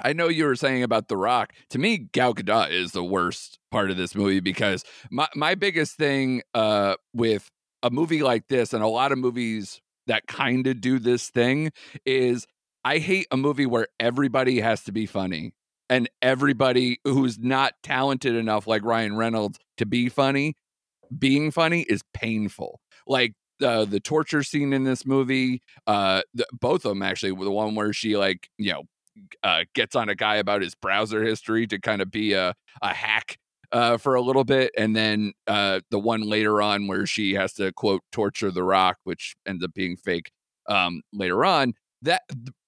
I know you were saying about The Rock. To me, Gal Gadot is the worst part of this movie because my my biggest thing uh, with a movie like this and a lot of movies that kind of do this thing is I hate a movie where everybody has to be funny and everybody who's not talented enough like Ryan Reynolds to be funny being funny is painful. Like uh, the torture scene in this movie, uh, the, both of them actually, the one where she like you know uh, gets on a guy about his browser history to kind of be a a hack uh, for a little bit, and then uh, the one later on where she has to quote torture the Rock, which ends up being fake um, later on. That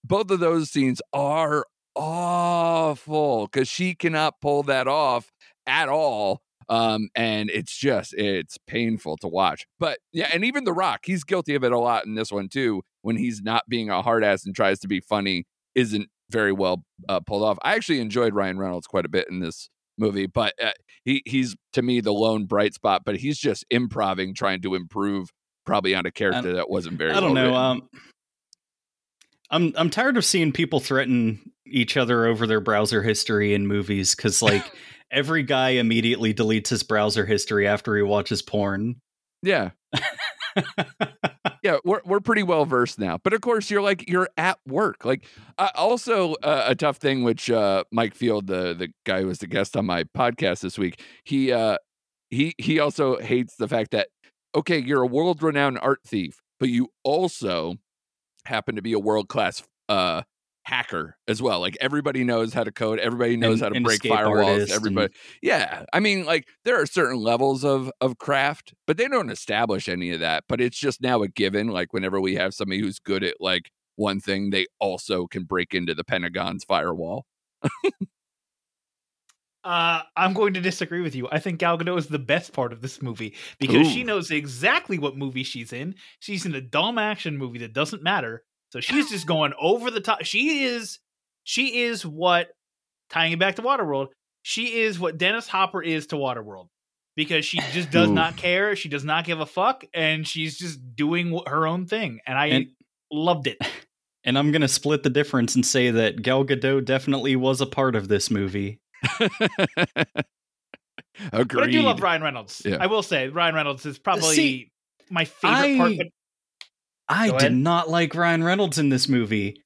both of those scenes are awful because she cannot pull that off at all um and it's just it's painful to watch but yeah and even the rock he's guilty of it a lot in this one too when he's not being a hard ass and tries to be funny isn't very well uh, pulled off i actually enjoyed ryan reynolds quite a bit in this movie but uh, he he's to me the lone bright spot but he's just improving trying to improve probably on a character that wasn't very I don't well know. Um, I'm I'm tired of seeing people threaten each other over their browser history in movies because like every guy immediately deletes his browser history after he watches porn. Yeah. yeah, we're we're pretty well versed now. But of course, you're like you're at work. Like uh, also uh, a tough thing, which uh, Mike Field, the the guy who was the guest on my podcast this week, he uh, he he also hates the fact that okay, you're a world renowned art thief, but you also happen to be a world class uh hacker as well. Like everybody knows how to code, everybody knows And- how to break firewalls. artist Everybody, yeah. I mean, like there are certain levels of of craft, but they don't establish any of that. But it's just now a given. Like whenever we have somebody who's good at like one thing, they also can break into the Pentagon's firewall. Uh, I'm going to disagree with you. I think Gal Gadot is the best part of this movie because she knows exactly what movie she's in. She's in a dumb action movie that doesn't matter. So she's just going over the top. She is, she is what tying it back to Waterworld. She is what Dennis Hopper is to Waterworld because she just does Oof. not care. She does not give a fuck, and she's just doing her own thing. And I And- loved it. And I'm gonna split the difference and say that Gal Gadot definitely was a part of this movie. Agreed. But I do love Ryan Reynolds. Yeah. I will say Ryan Reynolds is probably See, my favorite part. But I did not like Ryan Reynolds in this movie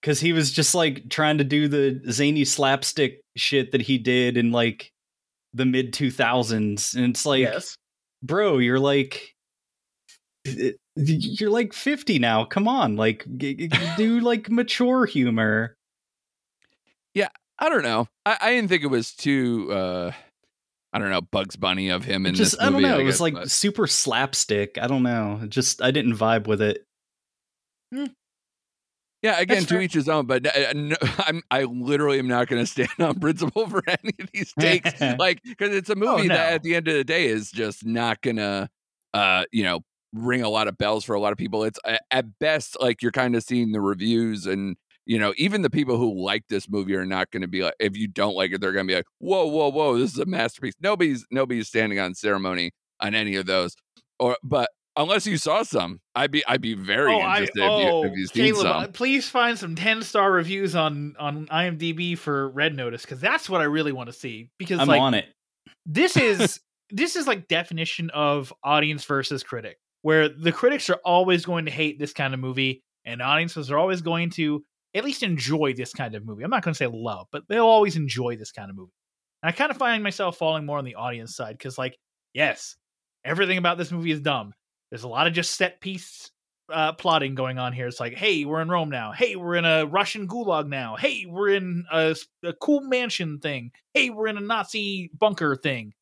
because he was just like trying to do the zany slapstick shit that he did in like the mid 2000s. And it's like, bro, you're like, you're like 50 now. Come on. Like, do like mature humor. Yeah. I don't know. I, I didn't think it was too. uh I don't know Bugs Bunny of him in just, this I don't movie. know. it was like but- super slapstick. I don't know. Just, I didn't vibe with it. Yeah, again, That's to fair. each his own. But uh, no, I'm I literally am not going to stand on principle for any of these takes, like because it's a movie that no. at the end of the day is just not gonna, uh, you know, ring a lot of bells for a lot of people. It's at best like you're kind of seeing the reviews and. You know, even the people who like this movie are not going to be like. If you don't like it, they're going to be like, "Whoa, whoa, whoa! This is a masterpiece." Nobody's nobody's standing on ceremony on any of those. Or, but unless you saw some, I'd be I'd be very oh, I, interested oh, if, you, if you've seen Caleb, some. uh, please find some ten star reviews on on IMDb for Red Notice because that's what I really want to see. Because I'm like on it. this is this is like definition of audience versus critic, where the critics are always going to hate this kind of movie, and audiences are always going to at least enjoy this kind of movie. I'm not going to say love, but they'll always enjoy this kind of movie. And I kind of find myself falling more on the audience side because, like, yes, everything about this movie is dumb. There's a lot of just set piece uh, plotting going on here. It's like, hey, we're in Rome now. Hey, we're in a Russian gulag now. Hey, we're in a cool mansion thing. Hey, we're in a Nazi bunker thing.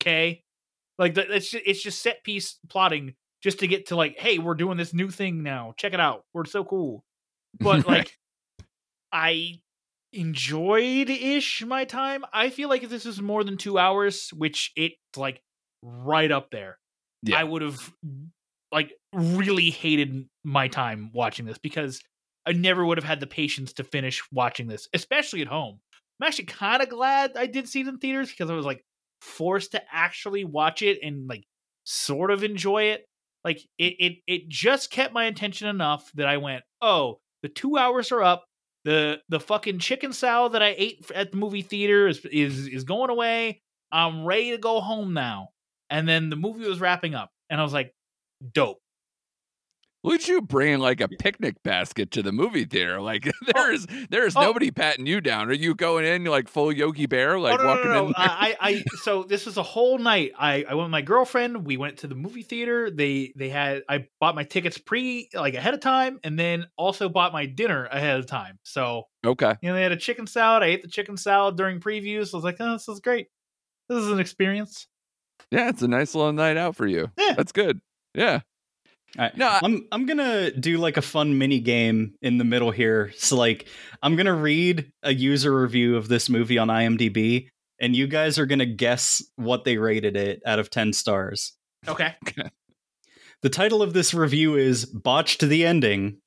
Okay, like it's just, it's just set piece plotting just to get to like, hey, we're doing this new thing now. Check it out. We're so cool. But like, I enjoyed ish my time. I feel like if this is more than two hours, which it's like right up there, Yeah. I would have like really hated my time watching this because I never would have had the patience to finish watching this, especially at home. I'm actually kind of glad I did see it in theaters because I was like forced to actually watch it and like sort of enjoy it. Like it, it, it just kept my attention enough that I went, oh, the two hours are up. The the fucking chicken salad that I ate at the movie theater is is is going away. I'm ready to go home now. And then the movie was wrapping up, and I was like, dope. Would you bring like a picnic basket to the movie theater. Like oh, there's there's Oh. nobody patting you down. Are you going in like full Yogi Bear, oh, like oh, no, walking no, no, in? I, I, so this was a whole night. I, I went with my girlfriend. We went to the movie theater. They, they had. I bought my tickets pre, like ahead of time, and then also bought my dinner ahead of time. So okay, you know, they had a chicken salad. I ate the chicken salad during previews. I was like, oh, this is great. This is an experience. Yeah, it's a nice little night out for you. Yeah. That's good. Yeah, All right. No, I- I'm I'm gonna do like a fun mini game in the middle here. So like I'm gonna read a user review of this movie on IMDb, and you guys are gonna guess what they rated it out of ten stars. Okay. The title of this review is Botched the Ending.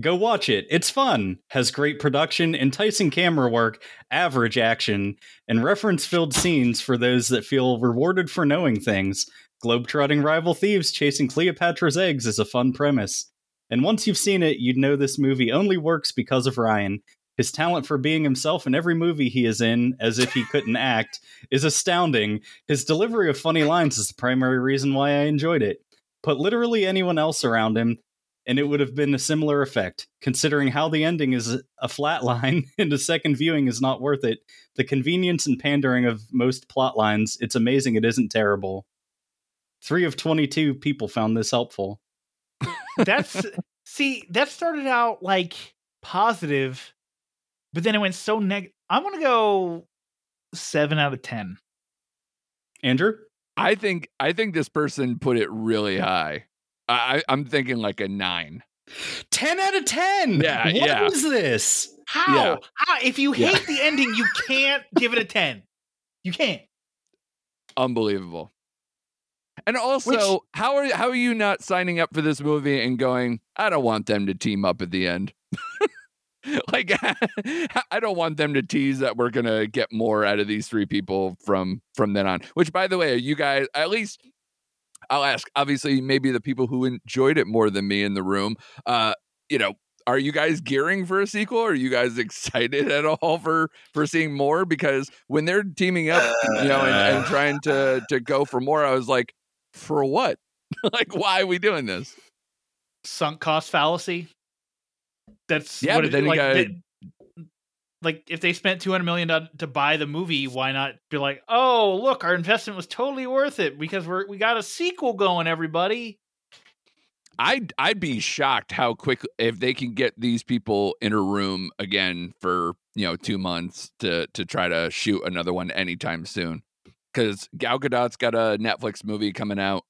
Go watch it. It's fun, has great production, enticing camera work, average action, and reference filled scenes for those that feel rewarded for knowing things. Globetrotting rival thieves chasing Cleopatra's eggs is a fun premise. And once you've seen it, you'd know this movie only works because of Ryan. His talent for being himself in every movie he is in, as if he couldn't act, is astounding. His delivery of funny lines is the primary reason why I enjoyed it. Put literally anyone else around him, and it would have been a similar effect. Considering how the ending is a flat line and a second viewing is not worth it, the convenience and pandering of most plot lines, it's amazing it isn't terrible. Three of 22 people found this helpful. That's see, that started out like positive, but then it went so negative. I'm gonna go seven out of ten. Andrew? I think I think this person put it really high. I, I'm thinking like a nine. 10 out of 10. Yeah, What yeah. is this? How? Yeah. How? If you Yeah. hate the ending, you can't give it a ten. You can't. Unbelievable. And also, how are how are you not signing up for this movie and going, I don't want them to team up at the end? like I don't want them to tease that we're gonna get more out of these three people from from then on. Which by the way, you guys at least I'll ask, obviously, maybe the people who enjoyed it more than me in the room, uh, you know, are you guys gearing for a sequel? Are you guys excited at all for for seeing more? Because when they're teaming up, you know, and, and trying to to go for more, I was like, for what? like, why are we doing this? Sunk cost fallacy. That's Yeah, what but it, then you gotta- they- like if they spent 200 million to, buy the movie, why not be like, "Oh, look, our investment was totally worth it because we're we got a sequel going, everybody." I'd I'd be shocked how quick if they can get these people in a room again for you know two months to to try to shoot another one anytime soon. Because Gal Gadot's got a Netflix movie coming out.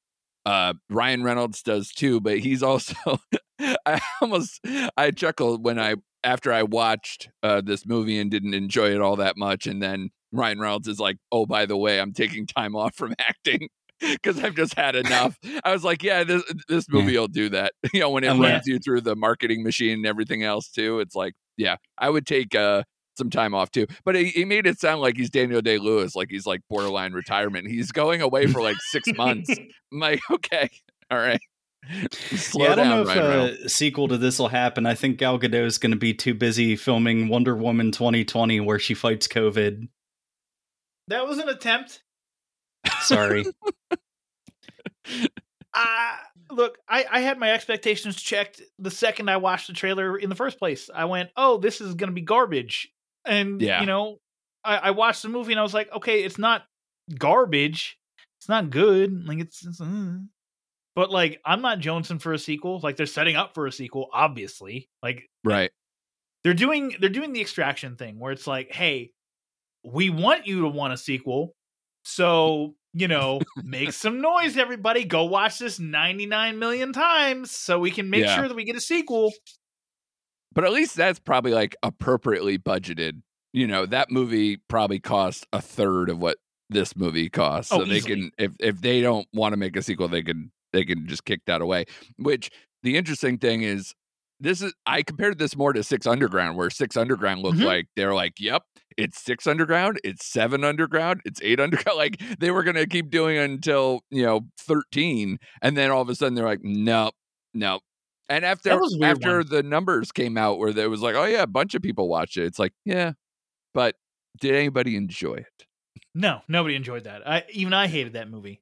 Uh, Ryan Reynolds does too, but he's also. I almost I chuckled when I after I watched uh, this movie and didn't enjoy it all that much, and then Ryan Reynolds is like, "Oh, by the way, I'm taking time off from acting." Because I've just had enough. I was like, "Yeah, this this movie will do that." You know, when it runs yeah. you through the marketing machine and everything else too. It's like, yeah, I would take uh, some time off too. But he, he made it sound like he's Daniel Day Lewis, like he's like borderline retirement. He's going away for like six months. I'm like, okay, all right. Slow yeah, I don't down, know if Ryan Reynolds. a sequel to this will happen. I think Gal Gadot is going to be too busy filming Wonder Woman 2020 where she fights COVID. That was an attempt. Sorry. Uh, look, I, I had my expectations checked the second I watched the trailer in the first place. I went, oh, this is going to be garbage. And, Yeah. you know, I, I watched the movie and I was like, okay, it's not garbage. It's not good. Like, it's, it's uh. But like, I'm not jonesing for a sequel. Like, they're setting up for a sequel, obviously. Like, Right. they're doing they're doing the extraction thing where it's like hey we want you to want a sequel so you know make some noise everybody go watch this 99 million times so we can make Yeah. sure that we get a sequel But at least that's probably like appropriately budgeted. You know, that movie probably cost a third of what this movie costs. Oh, so they can if if they don't want to make a sequel, they can they can just kick that away. Which the interesting thing is this is I compared this more to Six Underground, where Six Underground looked Mhm. like they're like, Yep, it's six underground, it's seven underground, it's eight underground. Like they were gonna keep doing it until, you know, 13. And then all of a sudden they're like, Nope, nope. And after That was a weird after one. the numbers came out where there was like, oh yeah, a bunch of people watched it. It's like, yeah, but did anybody enjoy it? no nobody enjoyed that i even i hated that movie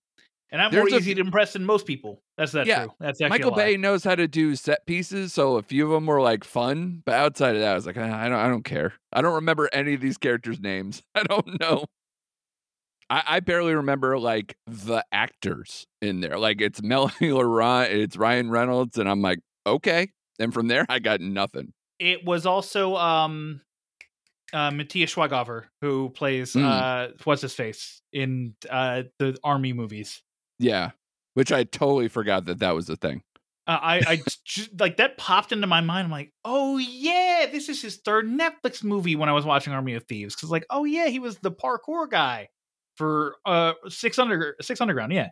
and i'm There's more a- easy to impress than most people that's that Yeah. true that's actually Michael. Bay knows how to do set pieces, so a few of them were like fun, but outside of that, I was like, "Ah, I don't, I don't care. I don't remember any of these characters' names. I don't know. I, I barely remember like the actors in there. Like it's Melanie Laurent, it's Ryan Reynolds, and I'm like, okay. And from there, I got nothing. it was also um uh Matthias Schweighöfer who plays Mm. uh what's his face in uh the army movies. Yeah, which I totally forgot that that was a thing. Uh, I I j- like that popped into my mind. I'm like, oh yeah, this is his third Netflix movie. When I was watching Army of Thieves, because like, oh yeah, he was the parkour guy for uh Six Under Six Underground. Yeah,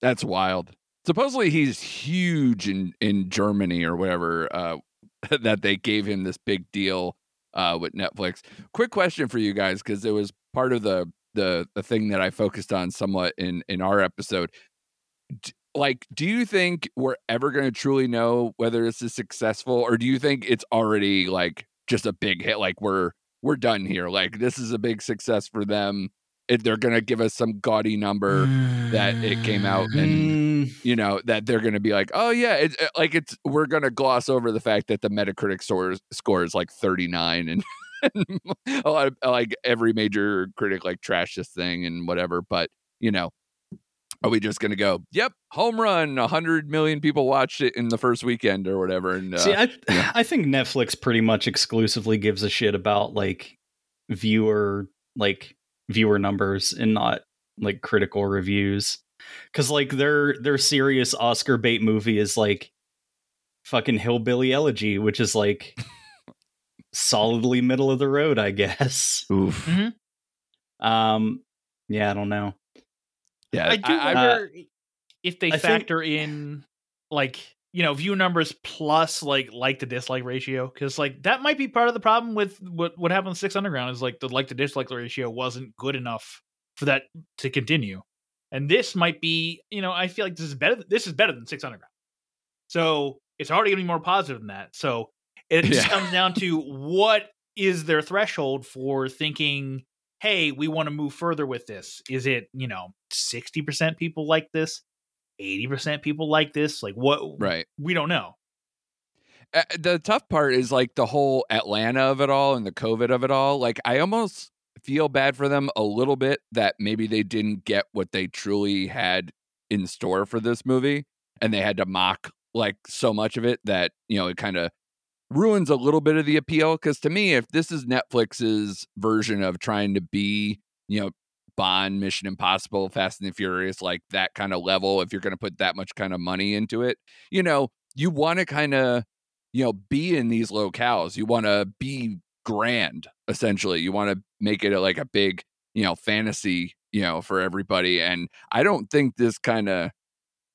That's wild. Supposedly he's huge in in Germany or whatever. Uh, that they gave him this big deal uh, with Netflix. Quick question for you guys because it was part of the the the thing that I focused on somewhat in in our episode. D- like, do you think we're ever going to truly know whether this is successful, or do you think it's already like just a big hit. Like we're we're done here. Like this is a big success for them. If they're gonna give us some gaudy number that it came out and Mm, you know that they're going to be like oh yeah it's like it's we're going to gloss over the fact that the metacritic score score is like 39 and, a lot of like every major critic like trash this thing and whatever but you know are we just going to go yep home run 100 million people watched it in the first weekend or whatever and uh, See, I. I think Netflix pretty much exclusively gives a shit about like viewer like viewer numbers and not like critical reviews. Cause like their their serious Oscar bait movie is like fucking Hillbilly Elegy, which is like solidly middle of the road, I guess. oof Um yeah, I don't know. yeah I do I- I- wonder if they I think- factor in like you know view numbers plus like like to dislike ratio because like that might be part of the problem with what what happened with Six Underground is like the like to dislike ratio wasn't good enough for that to continue, and this might be you know I feel like this is better this is better than Six Underground, so it's already gonna be more positive than that. So it just Yeah. comes down to what is their threshold for thinking hey, we want to move further with this. Is it, you know, 60% people like this? 80% people like this? Like what right we don't know. Uh, the tough part is like the whole Atlanta of it all and the COVID of it all. Like, I almost feel bad for them a little bit that maybe they didn't get what they truly had in store for this movie and they had to mock like so much of it that, you know, it kind of ruins a little bit of the appeal. Cause to me, if this is Netflix's version of trying to be, you know, Bond, Mission Impossible, Fast and the Furious, like that kind of level, if you're going to put that much kind of money into it, you know, you want to kind of you know be in these locales you want to be grand essentially you want to make it a, like a big you know fantasy you know for everybody and i don't think this kind of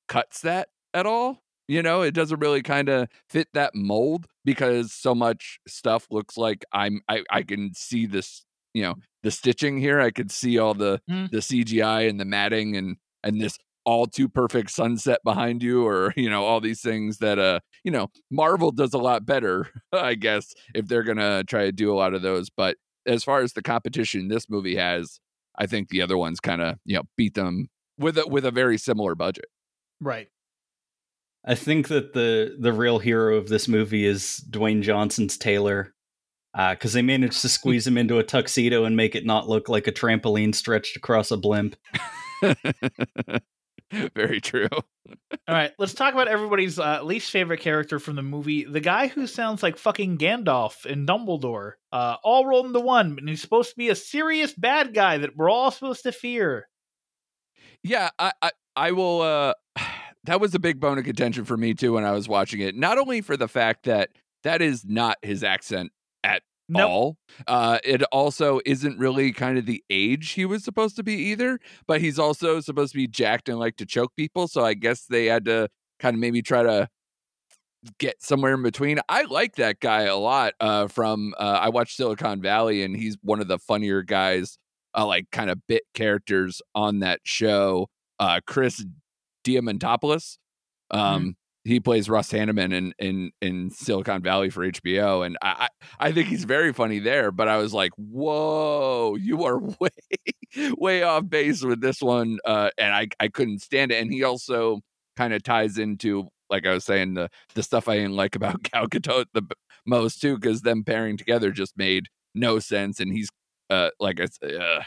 cuts that at all you know it doesn't really kind of fit that mold because so much stuff looks like i'm i, I can see this you know the stitching here i could see all the Hmm. the cgi and the matting and and this all too perfect sunset behind you or you know all these things that uh you know marvel does a lot better i guess if they're gonna try to do a lot of those but as far as the competition this movie has i think the other ones kind of you know beat them with a with a very similar budget Right. I think that the the real hero of this movie is Dwayne Johnson's tailor, because they managed to squeeze him into a tuxedo and make it not look like a trampoline stretched across a blimp. very true All right, let's talk about everybody's uh, least favorite character from the movie. The guy who sounds like fucking Gandalf and Dumbledore, uh, all rolled into one, and he's supposed to be a serious bad guy that we're all supposed to fear. Yeah, I, I I will uh that was a big bone of contention for me too when I was watching it. Not only for the fact that that is not his accent at Nope. all. Uh it also isn't really kind of the age he was supposed to be either, but he's also supposed to be jacked and like to choke people, so I guess they had to kind of maybe try to get somewhere in between. I like that guy a lot uh from uh I watched Silicon Valley and he's one of the funnier guys uh, like kind of bit characters on that show. Uh, Chris Diamantopoulos, um, he plays Russ Hanneman in, in in Silicon Valley for HBO, and I I I think he's very funny there. But I was like, whoa, you are way way off base with this one, uh, and I I couldn't stand it. And he also kind of ties into like I was saying the the stuff I didn't like about Gal Gadot the most too, because them pairing together just made no sense, and he's uh like it's uh,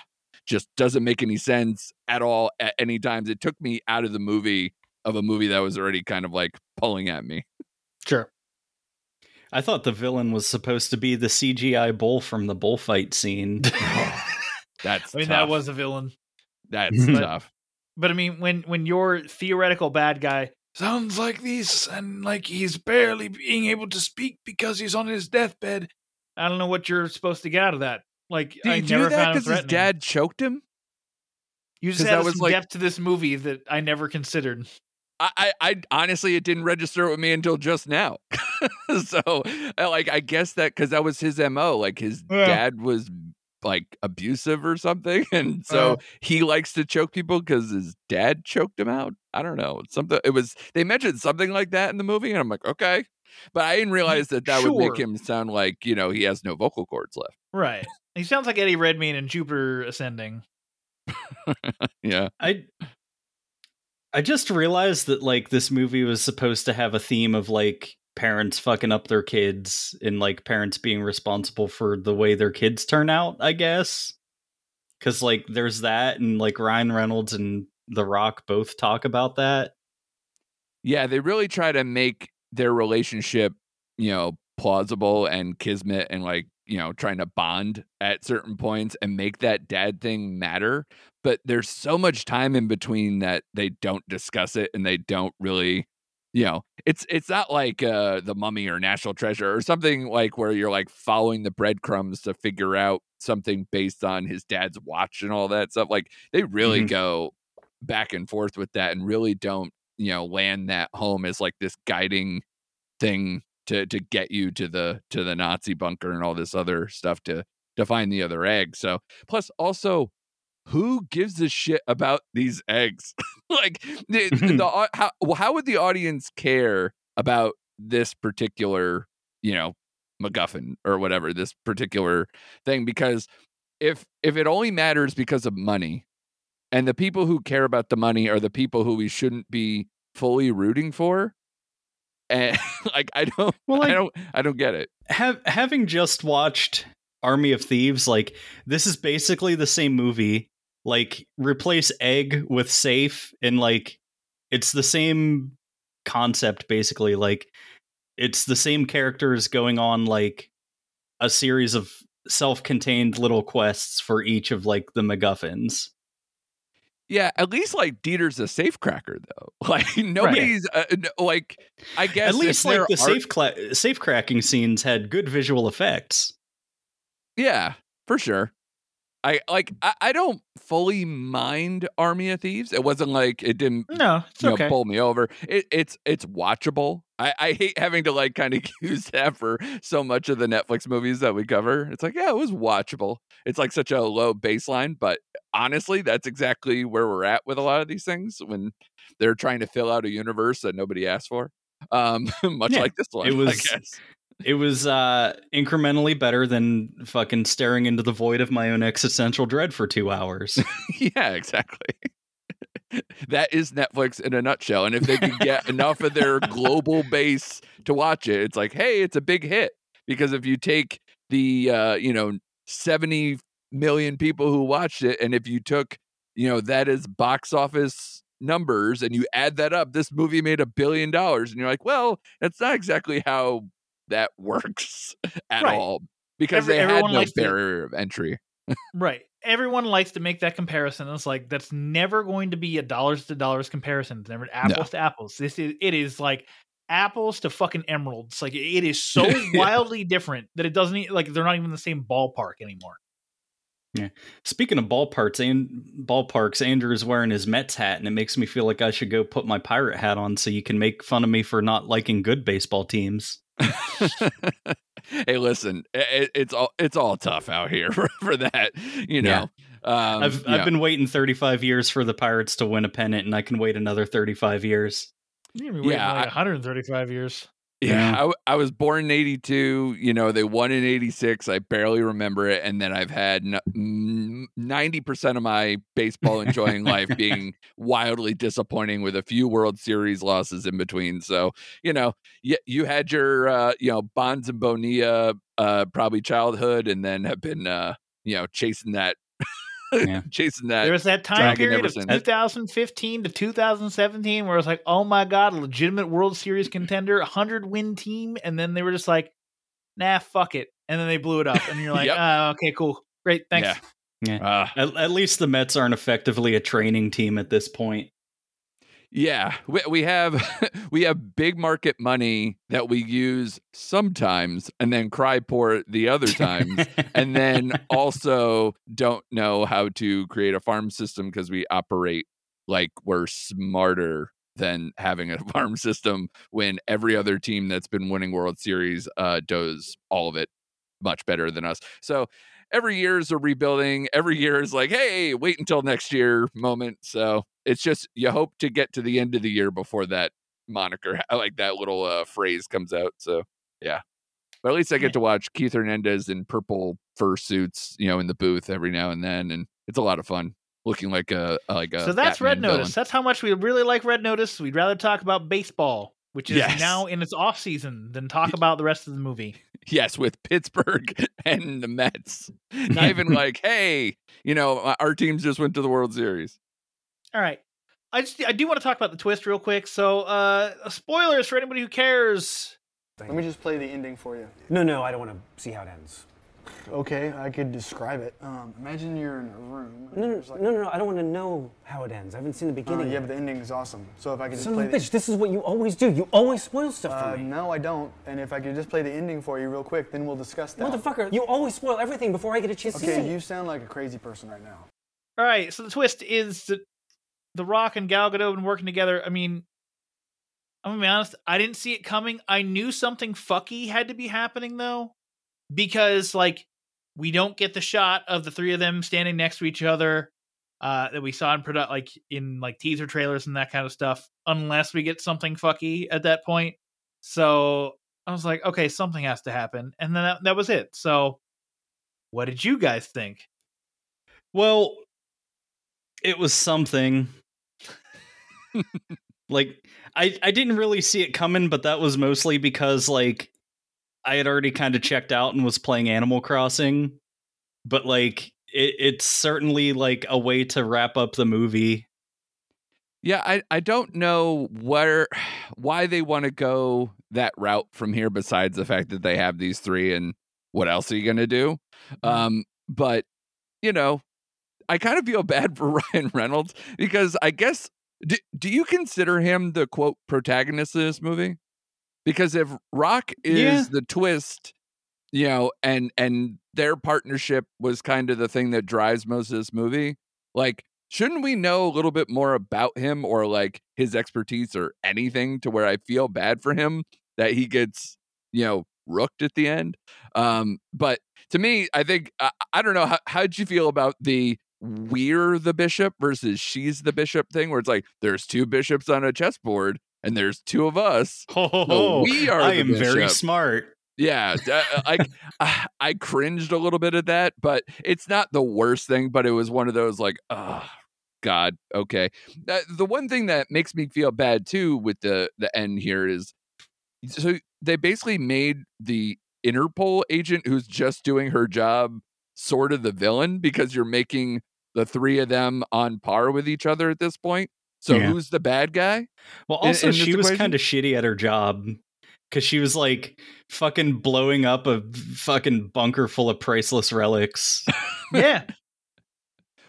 just doesn't make any sense at all at any times. It took me out of the movie of a movie that was already kind of like pulling at me. Sure. I thought the villain was supposed to be the CGI bull from the bullfight scene. That's I mean, tough. that was a villain. that's But- tough. But I mean, when when your theoretical bad guy Sounds like this, and like he's barely being able to speak because he's on his deathbed. I don't know what you're supposed to get out of that. Like, Did I he never do that because his dad choked him? You just that was some like- depth to this movie that I never considered. I, I, I honestly, it didn't register with me until just now. so, like, I guess that because that was his mo. Like, his Yeah. dad was like abusive or something, and so Uh. he likes to choke people because his dad choked him out. I don't know something. It was they mentioned something like that in the movie, and I'm like, okay, but I didn't realize that that would make him sound like you know he has no vocal cords left. Right. He sounds like Eddie Redmayne in Jupiter Ascending. Yeah, I I just realized that like this movie was supposed to have a theme of like parents fucking up their kids and like parents being responsible for the way their kids turn out, I guess. Cuz like there's that and like Ryan Reynolds and The Rock both talk about that. yeah. They really try to make their relationship, you know, plausible and kismet, and like you know, trying to bond at certain points and make that dad thing matter. But there's so much time in between that they don't discuss it and they don't really you know it's it's not like uh the mummy or national treasure or something like where you're like following the breadcrumbs to figure out something based on his dad's watch and all that stuff like they really Mhm. go back and forth with that and really don't you know land that home as like this guiding thing to to get you to the to the nazi bunker and all this other stuff to to find the other egg so plus also who gives a shit about these eggs? like the, the, how how would the audience care about this particular, you know, MacGuffin or whatever this particular thing? Because if if it only matters because of money, and the people who care about the money are the people who we shouldn't be fully rooting for, and like I don't, Well, like I don't, I don't get it. have having just watched Army of Thieves, like this is basically the same movie. Like replace egg with safe, and like it's the same concept basically. Like it's the same characters going on like a series of self-contained little quests for each of like the MacGuffins. Yeah, at least like Dieter's a safecracker though. Like nobody's uh, n- like I guess At least like the are- safe cla- safe cracking scenes had good visual effects. Yeah, for sure. I like I, I don't fully mind Army of Thieves. It wasn't like it didn't No, it's you know, okay. pull me over. It, it's it's watchable. I, I hate having to like kind of use that for so much of the Netflix movies that we cover. It's like, yeah, it was watchable. It's like such a low baseline, but honestly, that's exactly where we're at with a lot of these things when they're trying to fill out a universe that nobody asked for. Um, much Yeah, like this one, it was-. It was uh incrementally better than fucking staring into the void of my own existential dread for 2 hours. yeah, exactly. That is Netflix in a nutshell. And if they could get enough of their global base to watch it, it's like, hey, it's a big hit. Because if you take the uh, you know, 70 million people who watched it, and if you took, you know, that is box office numbers and you add that up, this movie made a billion dollars. And you're like, well, that's not exactly how that works at Right. all. Because Every- they had no likes to- barrier of entry. Right. Everyone likes to make that comparison. It's like that's never going to be a dollars to dollars comparison. It's never apples to apples. This is it is like apples to fucking emeralds. Like it is so wildly different that it doesn't like they're not even the same ballpark anymore. Yeah. Speaking of ballparks, and ballparks, Andrew is wearing his Mets hat, and it makes me feel like I should go put my pirate hat on so you can make fun of me for not liking good baseball teams. hey, listen, it, it's all it's all tough out here for, for that. You know, um, I've yeah. I've been waiting 35 years for the Pirates to win a pennant, and I can wait another 35 years. You're gonna be waiting Yeah, like I- 135 years. Yeah, Yeah. I, I was born in 82. You know, they won in 86. I barely remember it. And then I've had n- mm, 90% of my baseball enjoying life being wildly disappointing with a few World Series losses in between. So, you know, you, you had your, uh, you know, Bonds and Bonilla, uh, probably childhood, and then have been, uh, you know, chasing that, Yeah. chasing that. There was that time period of since. 2015 to 2017 where it's like, oh my god, a legitimate World Series contender, 100 win team, and then they were just like, nah, fuck it, and then they blew it up, and you're like, Yep. ah, okay, cool, great, thanks. Yeah. Uh, At, at least the Mets aren't effectively a training team at this point. Yeah, we, we have we have big market money that we use sometimes and then cry poor the other times and then also don't know how to create a farm system because we operate like we're smarter than having a farm system when every other team that's been winning World Series uh, does all of it much better than us. So every year is a rebuilding. Every year is like, hey, wait until next year moment. So it's just you hope to get to the end of the year before that moniker, like that little uh, phrase comes out. So yeah, but at least I get to watch Keith Hernandez in purple fur suits, you know, in the booth every now and then, and it's a lot of fun. Looking like a like a so that's Batman Red Notice. villain. That's how much we really like Red Notice. We'd rather talk about baseball, which is Yes. now in its off season, than talk about the rest of the movie. Yes, with Pittsburgh and the Mets. Not even like, hey, you know, uh, our teams just went to the World Series. All right. I just I do want to talk about the twist real quick. So, uh spoilers for anybody who cares. Let me just play the ending for you. No, no, I don't want to see how it ends. Okay, I could describe it. Um, imagine you're in a room. No, no, like- no, no, no, I don't want to know how it ends. I haven't seen the Uh, beginning. yeah, yet. but the ending is awesome. So if I could just Son play of a bitch, this is what you always do. You always spoil stuff uh, for me. no, I don't. And if I could just play the ending for you real quick, then we'll discuss that. Motherfucker, you always spoil everything before I get a chance to see Okay, you sound like a crazy person right now. All right. So the twist is that The Rock and Gal Gadot have been working together. I mean, I'm gonna be honest. I didn't see it coming. I knew something fucky had to be happening though, because like we don't get the shot of the three of them standing next to each other uh, that we saw in product, like in like teaser trailers and that kind of stuff, unless we get something fucky at that point. So I was like, okay, something has to happen, and then that, that was it. So, what did you guys think? Well, it was something. like I I didn't really see it coming, but that was mostly because like I had already kind of checked out and was playing Animal Crossing. But like it, it's certainly like a way to wrap up the movie. Yeah, I, I don't know where why they want to go that route from here besides the fact that they have these three and what else are you going to do? Um but you know, I kind of feel bad for Ryan Reynolds because I guess do, do you consider him the quote protagonist of this movie? Because if Rock is Yeah. the twist, you know, and and their partnership was kind of the thing that drives most of this movie, like shouldn't we know a little bit more about him or like his expertise or anything to where I feel bad for him that he gets, you know, rooked at the end? Um, but to me, I think I, I don't know how how'd you feel about the we're the bishop versus she's the bishop thing where it's like there's two bishops on a chessboard and there's two of us. Oh, we are I am very smart. Yeah, d- uh, like I, I cringed a little bit at that, but it's not the worst thing. But it was one of those like, oh God, okay. Uh, the one thing that makes me feel bad too with the the end here is, so they basically made the Interpol agent who's just doing her job sort of the villain because you're making the three of them on par with each other at this point. So Yeah. who's the bad guy? Well, also in she was kind of shitty at her job because she was like fucking blowing up a fucking bunker full of priceless relics. Yeah.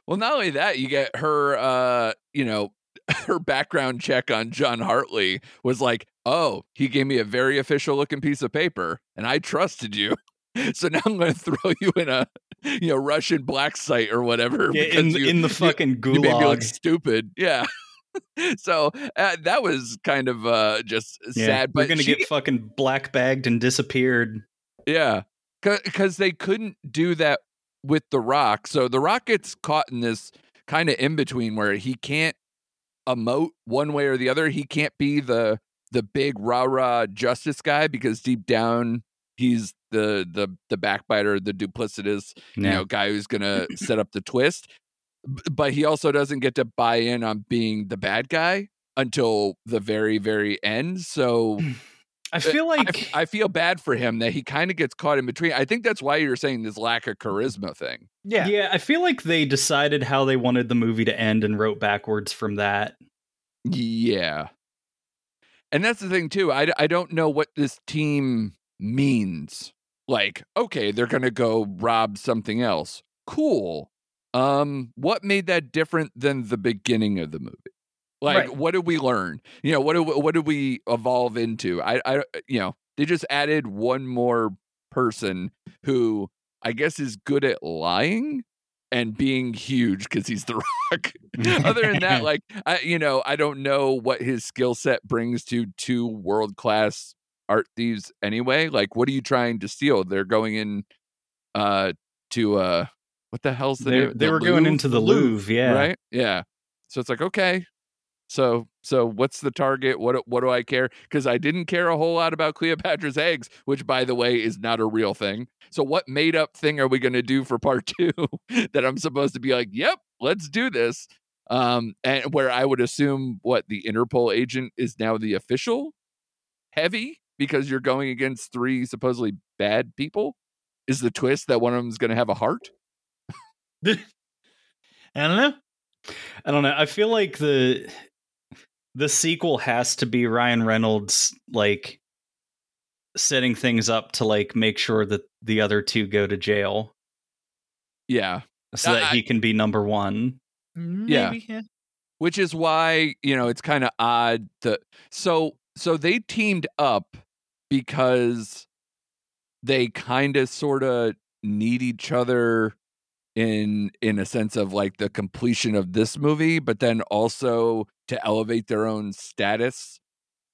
Well, not only that, you get her, uh, you know, her background check on John Hartley was like, oh, he gave me a very official looking piece of paper and I trusted you. So now I'm going to throw you in a, you know, Russian black site or whatever. Yeah, in you- in the you- fucking you made me look gulag. stupid. Yeah. so uh, that was kind of uh, just Yeah, sad. we're But gonna she- get fucking black bagged and disappeared. yeah, because they couldn't do that with the Rock. So the Rock gets caught in this kind of in between where he can't emote one way or the other. He can't be the the big rah rah justice guy because deep down he's the the the backbiter, the duplicitous you know guy who's gonna set up the twist. B- But he also doesn't get to buy in on being the bad guy until the very very end. So mm. I eh, feel I, like I feel bad for him that he kind of gets caught in between. I think that's why you're saying this lack of charisma thing. Yeah. yeah, I feel like they decided how they wanted the movie to end and wrote backwards from that. Yeah. And that's the thing too. I, I don't know what this team means. Like, okay, they're going to go rob something else. Cool. Um what made that different than the beginning of the movie? Like Right. what did we learn? You know, what do, what did we evolve into? I I you know, they just added one more person who I guess is good at lying and being huge cuz he's the rock. Other than that, like I, you know, I don't know what his skill set brings to two world class art thieves anyway. Like, what are you trying to steal? They're going in uh to uh what the hell's the They, name? they The were going into the Louvre, yeah. right? Yeah. So it's like okay, So so what's the target? What do- what do I care? Because I didn't care a whole lot about Cleopatra's eggs, which by the way is not a real thing. So what made up thing are we going to do for part two that I'm supposed to be like, yep, let's do this? Um, and where I would assume what the Interpol agent is now the official heavy because you're going against three supposedly bad people. Is the twist that one of them is going to have a heart? I don't know. I don't know. I feel like the the sequel has to be Ryan Reynolds like setting things up to like make sure that the other two go to jail Yeah, so that I- he can be number one. Yeah. Yeah. which is why you know it's kind of odd that so so they teamed up because they kind of sort of need each other in in a sense of like the completion of this movie but then also to elevate their own status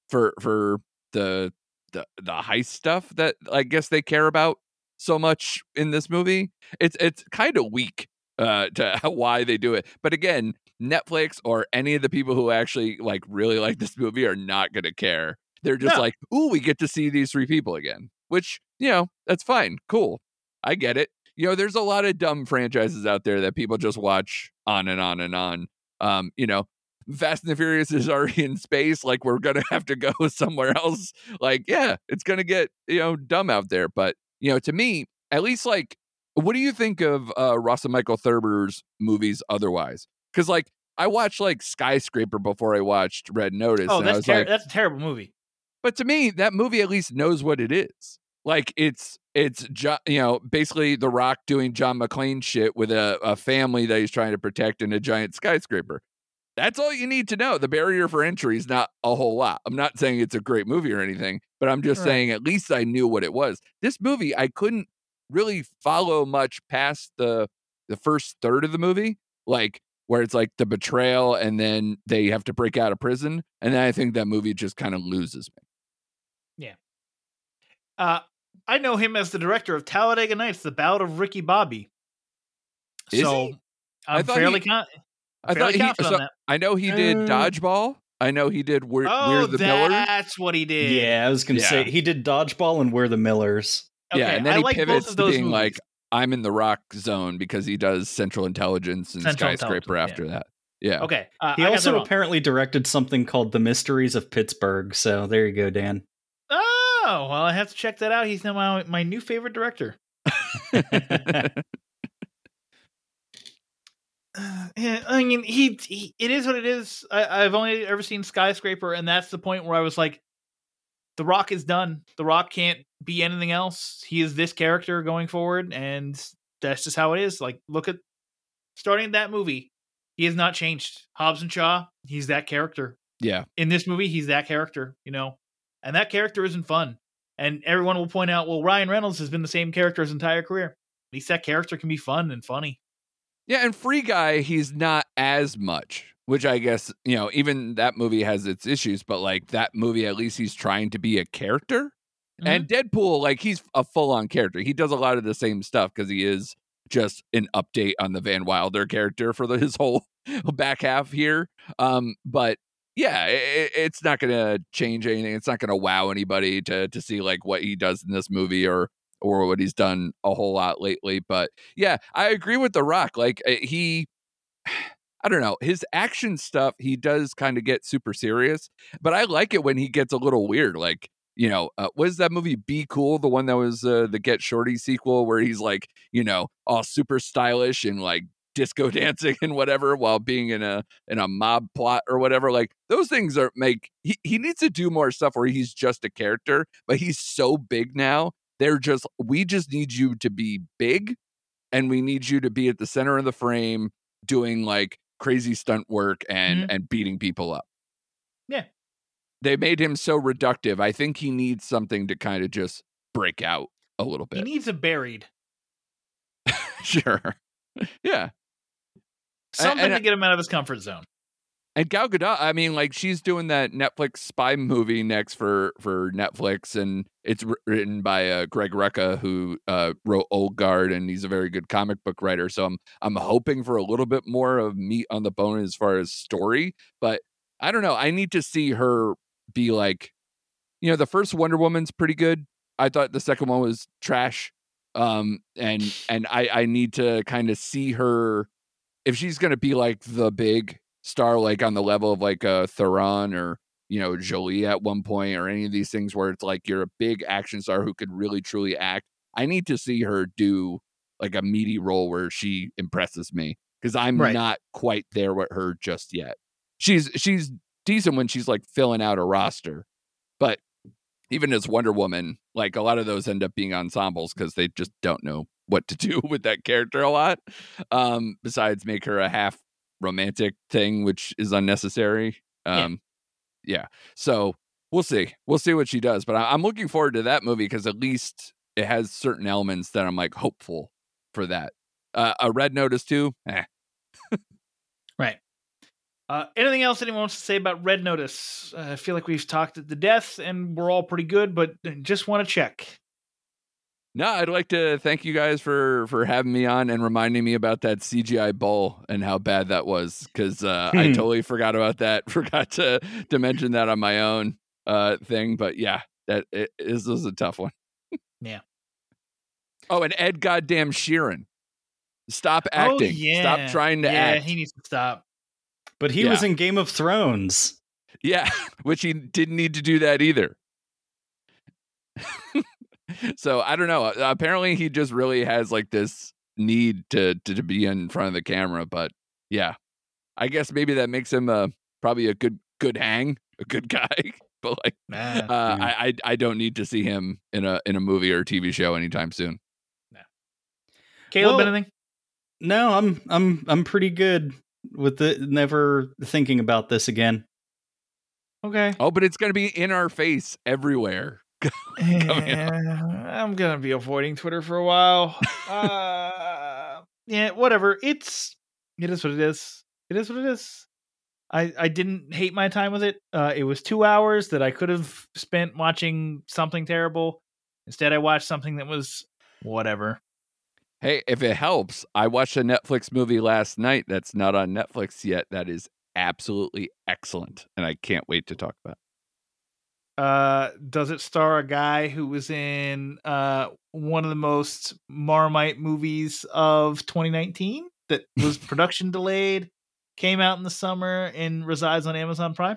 for for the the the heist stuff that I guess they care about so much in this movie it's it's kind of weak uh to why they do it but again Netflix or any of the people who actually like really like this movie are not going to care. They're just No. like, "Ooh, we get to see these three people again." Which, you know, that's fine. Cool. I get it. You know, there's a lot of dumb franchises out there that people just watch on and on and on. Um, you know, Fast and the Furious is already in space. Like we're gonna have to go somewhere else. Like, yeah, it's gonna get you know dumb out there. But you know, to me, at least like, what do you think of uh, Rawson Marshall Thurber's movies otherwise? Because like I watched like Skyscraper before I watched Red Notice. Oh, and I that's ter- like, that's a terrible movie. but to me, that movie at least knows what it is. Like it's it's you know basically The Rock doing John McClane shit with a, a family that he's trying to protect in a giant skyscraper. That's all you need to know. The barrier for entry is not a whole lot. I'm not saying it's a great movie or anything, but I'm just Right. saying at least I knew what it was. This movie I couldn't really follow much past the the first third of the movie, like where it's like the betrayal and then they have to break out of prison, and then I think that movie just kind of loses me. Yeah. Uh, I know him as the director of Talladega Nights: The Ballad of Ricky Bobby. Is so he? I I'm thought fairly he- con- I fairly thought he. confident So, on that. I know he did Uh, dodgeball. I know he did We're, Oh, We're the Millers. that's what he did. Yeah, I was gonna Yeah. say he did dodgeball and We're the Millers. yeah, and then I he like pivots to those being like, "I'm in the rock zone" because he does Central Intelligence and Central Skyscraper Intelligence, after that. Yeah. Okay, uh, He I also apparently directed something called The Mysteries of Pittsburgh. So there you go, Dan. Oh well, I have to check that out. He's now my my new favorite director. Uh, yeah, I mean, he, he it is what it is. I, I've only ever seen Skyscraper, and that's the point where I was like, The Rock is done. The Rock can't be anything else. He is this character going forward, and that's just how it is. Like, look at starting that movie. He has not changed. Hobbs and Shaw, he's that character. yeah. In this movie, he's that character, you know, and that character isn't fun. And everyone will point out, well, Ryan Reynolds has been the same character his entire career. At least that character can be fun and funny. Yeah, and Free Guy, he's not as much, which I guess, you know, even that movie has its issues, but like that movie, at least he's trying to be a character. And Deadpool, like he's a full on character. He does a lot of the same stuff because he is just an update on the Van Wilder character for the, his whole back half here. Um, but yeah, it, it's not going to change anything. It's not going to wow anybody to to see like what he does in this movie or or what he's done a whole lot lately. But yeah, I agree with The Rock. Like uh, he, I don't know, his action stuff, he does kind of get super serious, but I like it when he gets a little weird. Like, you know, uh, what is that movie Be Cool? The one that was uh, the Get Shorty sequel where he's like, you know, all super stylish and like disco dancing and whatever while being in a in a mob plot or whatever like those things are make he, he needs to do more stuff where he's just a character but he's so big now they're just we just need you to be big and we need you to be at the center of the frame doing like crazy stunt work and mm-hmm. and beating people up Yeah. they made him so reductive i think he needs something to kind of just break out a little bit. He needs a buried. sure yeah Something and to get him out of his comfort zone. And Gal Gadot, I mean, like she's doing that Netflix spy movie next for for Netflix, and it's written by uh, Greg Rucka, who uh, wrote Old Guard, and he's a very good comic book writer. So I'm I'm hoping for a little bit more of meat on the bone as far as story. But I don't know. I need to see her be like, you know, the first Wonder Woman's pretty good. I thought the second one was trash. Um, and and I I need to kind of see her if she's gonna be like the big star, like on the level of like a Theron or you know Jolie at one point, or any of these things where it's like you're a big action star who could really truly act. I need to see her do like a meaty role where she impresses me because I'm Right. not quite there with her just yet. She's she's decent when she's like filling out a roster, but even as Wonder Woman, like a lot of those end up being ensembles because they just don't know what to do with that character a lot. Um, besides make her a half romantic thing, which is unnecessary. Yeah. Um, yeah. So we'll see. We'll see what she does. But I- I'm looking forward to that movie because at least it has certain elements that I'm like hopeful for that. Uh, a Red Notice too. Eh. Right. Uh, anything else anyone wants to say about Red Notice? Uh, I feel like we've talked it to death and we're all pretty good, but just want to check. No, I'd like to thank you guys for for having me on and reminding me about that CGI bull and how bad that was because uh, I Hmm. totally forgot about that. Forgot to to mention that on my own uh, thing, but yeah, that it, this was a tough one. Yeah. Oh, and Ed Goddamn Sheeran, stop acting. Oh, yeah. Stop trying to yeah, act. he needs to stop. But he Yeah. was in Game of Thrones. Yeah, which he didn't need to do that either. so I don't know. Uh, Apparently, he just really has like this need to, to to be in front of the camera. But yeah, I guess maybe that makes him uh, probably a good good hang, a good guy. but like, Nah. uh, I, I I don't need to see him in a in a movie or a TV show anytime soon. Caleb, Well- anything? No, I'm I'm I'm pretty good with the never thinking about this again. Okay. Oh, but it's gonna be in our face everywhere. I'm gonna be avoiding Twitter for a while. uh, yeah, whatever. It's it is what it is. It is what it is. I I didn't hate my time with it. Uh, it was two hours that I could have spent watching something terrible. Instead, I watched something that was whatever. Hey, if it helps, I watched a Netflix movie last night that's not on Netflix yet. That is absolutely excellent, and I can't wait to talk about. Uh, does it star a guy who was in uh one of the most Marmite movies of 2019 that was production delayed, came out in the summer, and resides on Amazon Prime?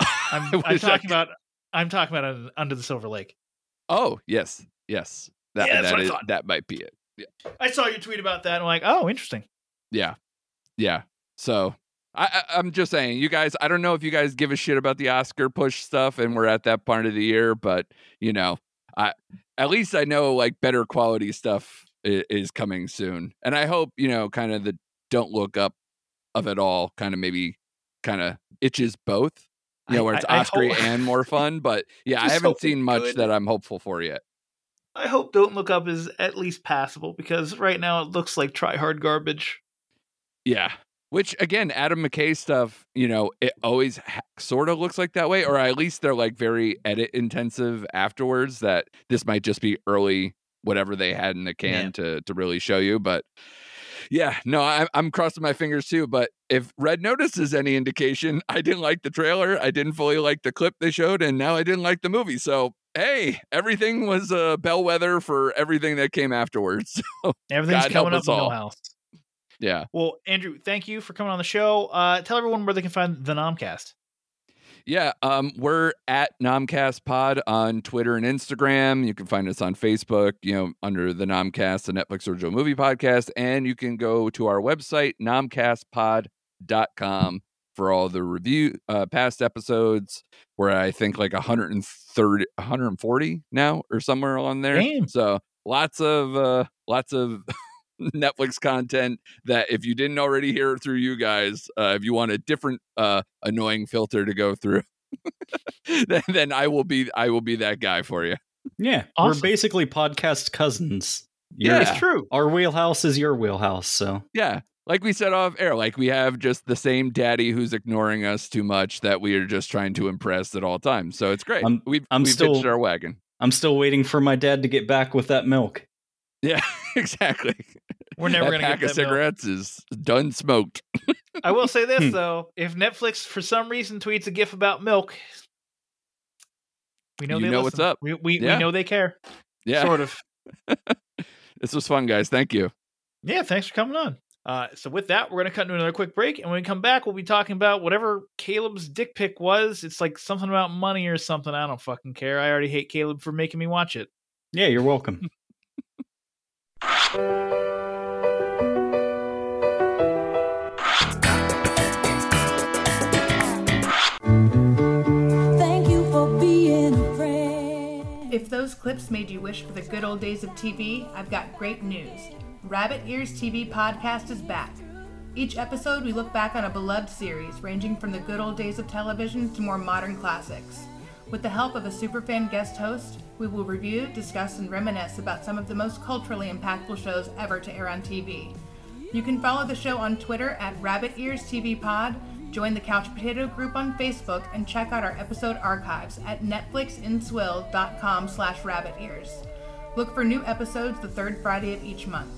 I'm, I'm I talking about I'm talking about Under the Silver Lake. Oh yes, yes, that Yeah, that's that what I that might be it. I saw your tweet about that, and I'm like, oh, interesting. Yeah, yeah. So I, I I'm just saying, you guys. I don't know if you guys give a shit about the Oscar push stuff, and we're at that part of the year, but you know, I at least I know like better quality stuff is, is coming soon, and I hope you know, kind of the don't look up of it all, kind of maybe kind of itches both. You know, where it's I- I Oscar hope- and more fun, but yeah, I haven't seen much good. that I'm hopeful for yet. I hope Don't Look Up is at least passable because right now it looks like try hard garbage. Yeah. Which again, Adam McKay stuff, you know, it always ha- sort of looks like that way, or at least they're like very edit intensive afterwards. That this might just be early, whatever they had in the can Yeah. to to really show you. But yeah, no, I, I'm crossing my fingers too. But if Red Notice is any indication, I didn't like the trailer, I didn't fully like the clip they showed, and now I didn't like the movie. So hey, everything was a bellwether for everything that came afterwards. Everything's God coming up in all. Milhouse. Yeah. Well, Andrew, thank you for coming on the show. Uh, tell everyone where they can find the Nomcast. Yeah, um, we're at Nomcast Pod on Twitter and Instagram. You can find us on Facebook, you know, under the Nomcast, the Netflix original movie podcast, and you can go to our website, nomcastpod.com for all the review uh, past episodes. Where I think like 130, 140 now or somewhere on there. Damn. So lots of uh, lots of Netflix content that if you didn't already hear it through you guys, uh, if you want a different uh, annoying filter to go through, then, then I will be I will be that guy for you. Yeah, Awesome. we're basically podcast cousins. Yeah. Your- It's true. our wheelhouse is your wheelhouse. So Yeah. Like we said off air, like we have just the same daddy who's ignoring us too much that we are just trying to impress at all times. So it's great. I'm- we've I'm we've still- our wagon. I'm still waiting for my dad to get back with that milk. Yeah, exactly. We're never that gonna pack get of that milk. cigarettes is done smoked. I will say Hmm. this though: if Netflix for some reason tweets a GIF about milk, we know You they know what's up. We we, Yeah. we know they care. Yeah. Sort of. This was fun, guys. Thank you. Yeah, thanks for coming on. Uh, so with that, we're gonna cut into another quick break, and when we come back, we'll be talking about whatever Caleb's dick pic was. It's like something about money or something. I don't fucking care. I already hate Caleb for making me watch it. Yeah, you're welcome. If those clips made you wish for the good old days of TV, I've got great news. Rabbit Ears TV podcast is back. Each episode, we look back on a beloved series ranging from the good old days of television to more modern classics. With the help of a superfan guest host, we will review, discuss, and reminisce about some of the most culturally impactful shows ever to air on TV. You can follow the show on Twitter at Rabbit Ears TV Pod, join the Couch Potato group on Facebook, and check out our episode archives at netflixinswill.com slash rabbitears. Look for new episodes the third Friday of each month.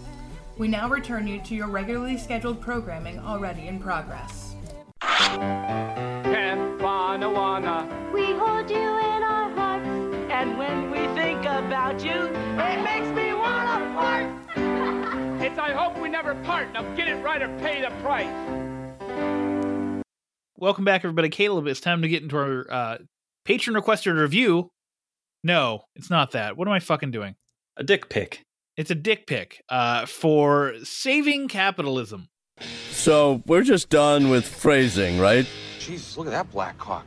We now return you to your regularly scheduled programming already in progress. Campanawana. We hold you in our hearts. And when we think about you, it makes me wanna fart. it's I hope we never part. Now get it right or pay the price. Welcome back, everybody. Caleb, it's time to get into our uh, Patreon requested review. No, it's not that. What am I fucking doing? A dick pic. It's a dick pic uh, for saving capitalism. So we're just done with phrasing, right? Jesus, look at that black cock.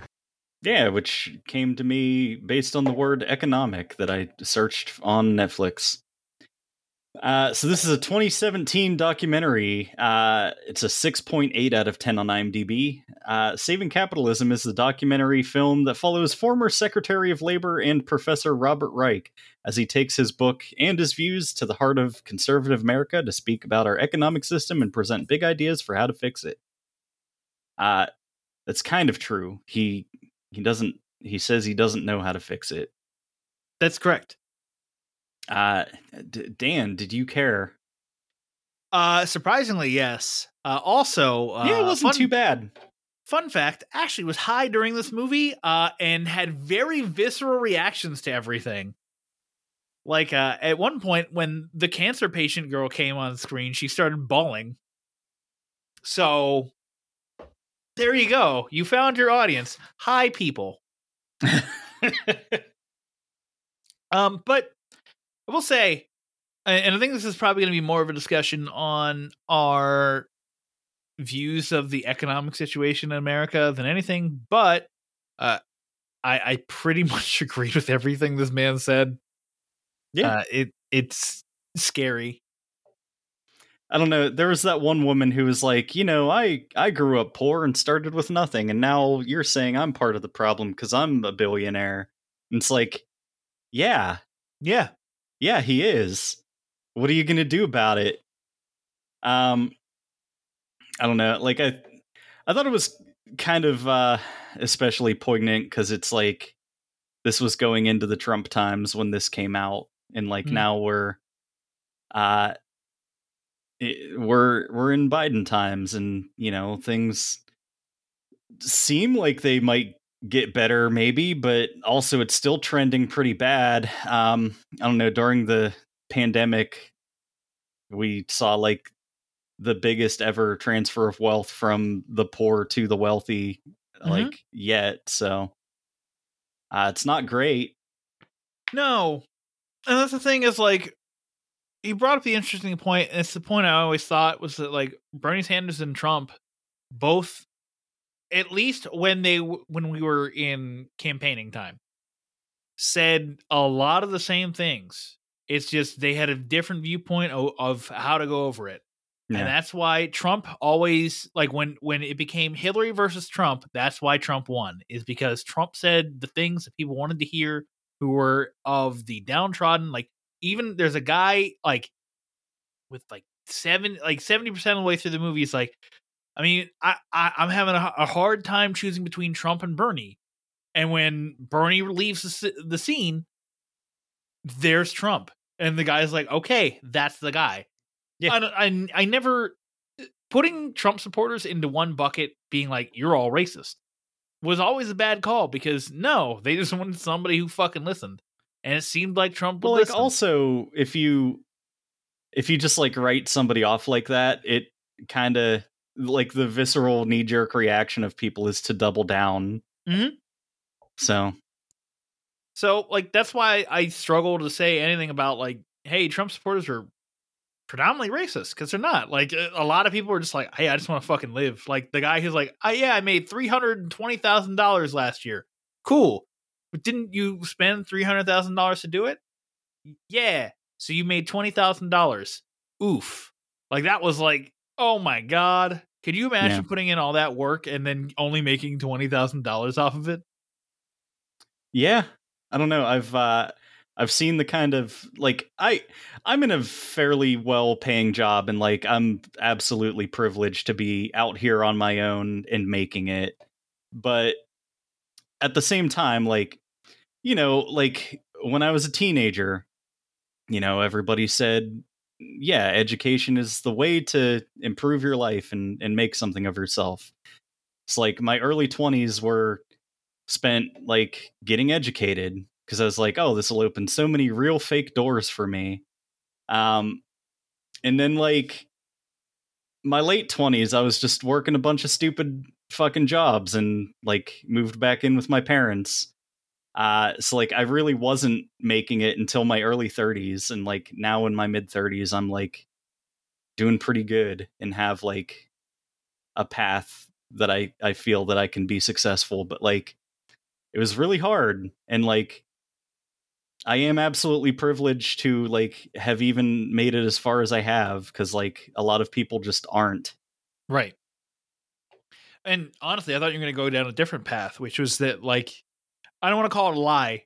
Yeah, which came to me based on the word economic that I searched on Netflix. Uh, so this is a 2017 documentary. Uh, it's a 6.8 out of 10 on IMDb. Uh, Saving Capitalism is the documentary film that follows former Secretary of Labor and Professor Robert Reich as he takes his book and his views to the heart of conservative America to speak about our economic system and present big ideas for how to fix it. Uh, that's kind of true. He he doesn't. He says he doesn't know how to fix it. That's correct. Uh, D- Dan, did you care? Uh, surprisingly, yes. Uh, also, uh, yeah, it wasn't fun- too bad. Fun fact: Ashley was high during this movie, uh, and had very visceral reactions to everything. Like uh, at one point, when the cancer patient girl came on screen, she started bawling. So there you go. You found your audience. Hi, people. um, but I will say, and I think this is probably going to be more of a discussion on our views of the economic situation in America than anything. But uh, I, I pretty much agreed with everything this man said. Yeah. uh, it it's scary. I don't know. There was that one woman who was like, you know, I I grew up poor and started with nothing, and now you're saying I'm part of the problem because I'm a billionaire. And it's like, yeah, Yeah, yeah, he is. What are you gonna do about it? Um, I don't know. Like I, I thought it was kind of uh especially poignant because it's like this was going into the Trump times when this came out, and like Mm. now we're, uh, it, we're we're in Biden times, and you know things seem like they might get better maybe but also it's still trending pretty bad. Um i don't know during the pandemic we saw like the biggest ever transfer of wealth from the poor to the wealthy like yet so uh it's not great. No, and that's the thing is like you brought up the interesting point, and it's the point I always thought was that like Bernie Sanders and Trump both, at least when they when we were in campaigning time, said a lot of the same things. It's just they had a different viewpoint of, of how to go over it. Yeah. And that's why Trump always like when when it became Hillary versus Trump, that's why Trump won is because Trump said the things that people wanted to hear who were of the downtrodden like even there's a guy like with like seven like 70% of the way through the movie is like I mean I, I I'm having a, a hard time choosing between Trump and Bernie. And when Bernie leaves the, the scene, there's Trump. And the guy's like, okay, that's the guy. Yeah. I, I, I never, putting Trump supporters into one bucket, being like you're all racist, was always a bad call because no, they just wanted somebody who fucking listened, and it seemed like Trump would Well, like listen. also if you if you just like write somebody off like that, it kind of like the visceral knee jerk reaction of people is to double down. Mhm. So So like that's why I struggle to say anything about like, hey, Trump supporters are predominantly racist because they're not. Like a a lot of people are just like, hey, I just want to fucking live. Like the guy who's like, oh yeah, I made three hundred and twenty thousand dollars last year. Cool, but didn't you spend three hundred thousand dollars to do it? Yeah, so you made twenty thousand dollars. Oof, like that was like, oh my god. Could you imagine Yeah. putting in all that work and then only making twenty thousand dollars off of it? Yeah, I don't know. I've uh I've seen the kind of like I I'm in a fairly well paying job and like I'm absolutely privileged to be out here on my own and making it. But at the same time like you know, like when I was a teenager, you know, everybody said yeah, education is the way to improve your life and and make something of yourself. It's like my early 20s were spent like getting educated because I was like, oh, this will open so many real fake doors for me. Um, and then like my late twenties, I was just working a bunch of stupid fucking jobs and like moved back in with my parents. Uh, so like I really wasn't making it until my early thirties, and like now in my mid thirties, I'm like doing pretty good and have like a path that I I feel that I can be successful. But like it was really hard and like I am absolutely privileged to like have even made it as far as I have because like a lot of people just aren't. Right. And honestly, I thought you were going to go down a different path, which was that, like, I don't want to call it a lie,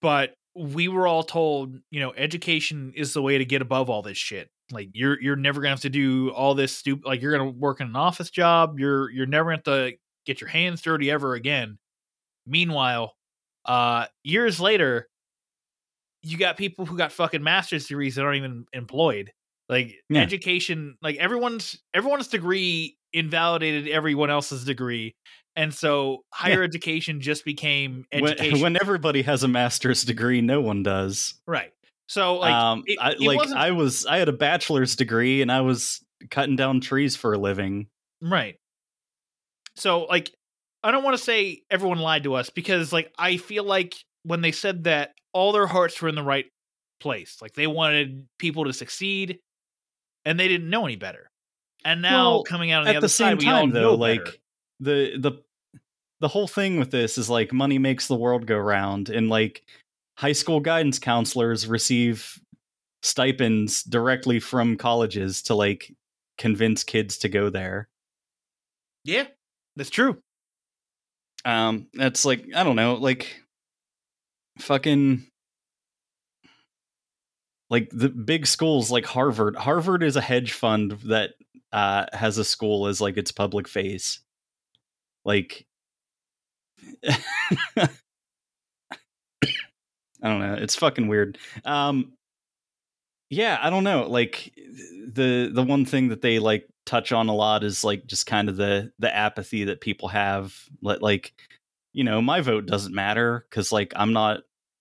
but we were all told, you know, education is the way to get above all this shit. Like, you're you're never gonna have to do all this stupid. Like, you're gonna work in an office job. You're you're never gonna have to get your hands dirty ever again. Meanwhile, uh, years later, you got people who got fucking master's degrees that aren't even employed. Like Yeah. education, like everyone's everyone's degree invalidated everyone else's degree, and so higher education just became When, education. when everybody has a master's degree, no one does. right. So like, um, it, I, it like wasn't I was, I had a bachelor's degree and I was cutting down trees for a living. right. So like, I don't want to say everyone lied to us because like I feel like when they said that, all their hearts were in the right place. Like they wanted people to succeed, and they didn't know any better. And now Well, coming out on the at other the same side, time, know though, better. like the the the whole thing with this is like money makes the world go round, and like high school guidance counselors receive stipends directly from colleges to like convince kids to go there. yeah, that's true. Um, that's like I don't know, like fucking like the big schools like Harvard. Harvard is a hedge fund that uh has a school as like its public face. Like I don't know, it's fucking weird. Um yeah, I don't know. Like the the one thing that they like touch on a lot is like just kind of the the apathy that people have. Li- Like, you know, my vote doesn't matter because like I'm not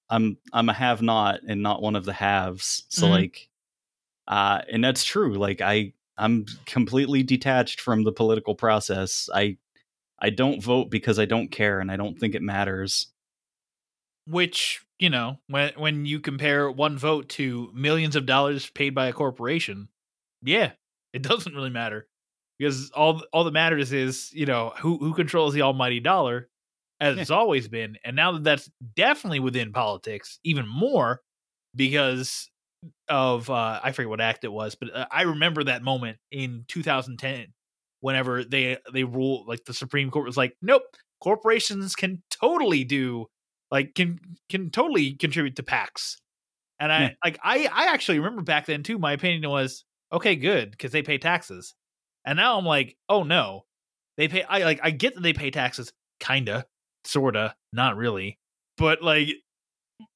I'm I'm a have not and not one of the haves. So Mhm. like uh and that's true. Like I I'm completely detached from the political process. I I don't vote because I don't care and I don't think it matters. Which you know, when when you compare one vote to millions of dollars paid by a corporation, yeah, it doesn't really matter because all all that matters is you know who who controls the almighty dollar, as it's always been, and now that that's definitely within politics, even more because of uh I forget what act it was, but uh, I remember that moment in 2010 whenever they they rule like the Supreme Court was like, nope, corporations can totally do like can can totally contribute to PACs. And I Yeah. like I I actually remember back then too. My opinion was okay, good because they pay taxes. And now I'm like, oh no, they pay. I like I get that they pay taxes, kinda, sorta, not really, but like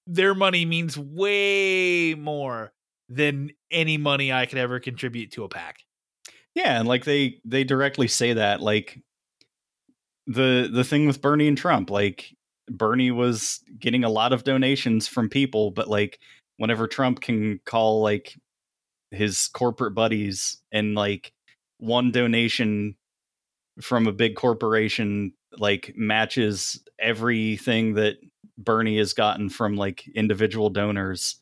their money means way more than any money I could ever contribute to a PAC. Yeah, and like they they directly say that like the the thing with Bernie and Trump, like Bernie was getting a lot of donations from people, but like whenever Trump can call like his corporate buddies and like one donation from a big corporation like matches everything that Bernie has gotten from like individual donors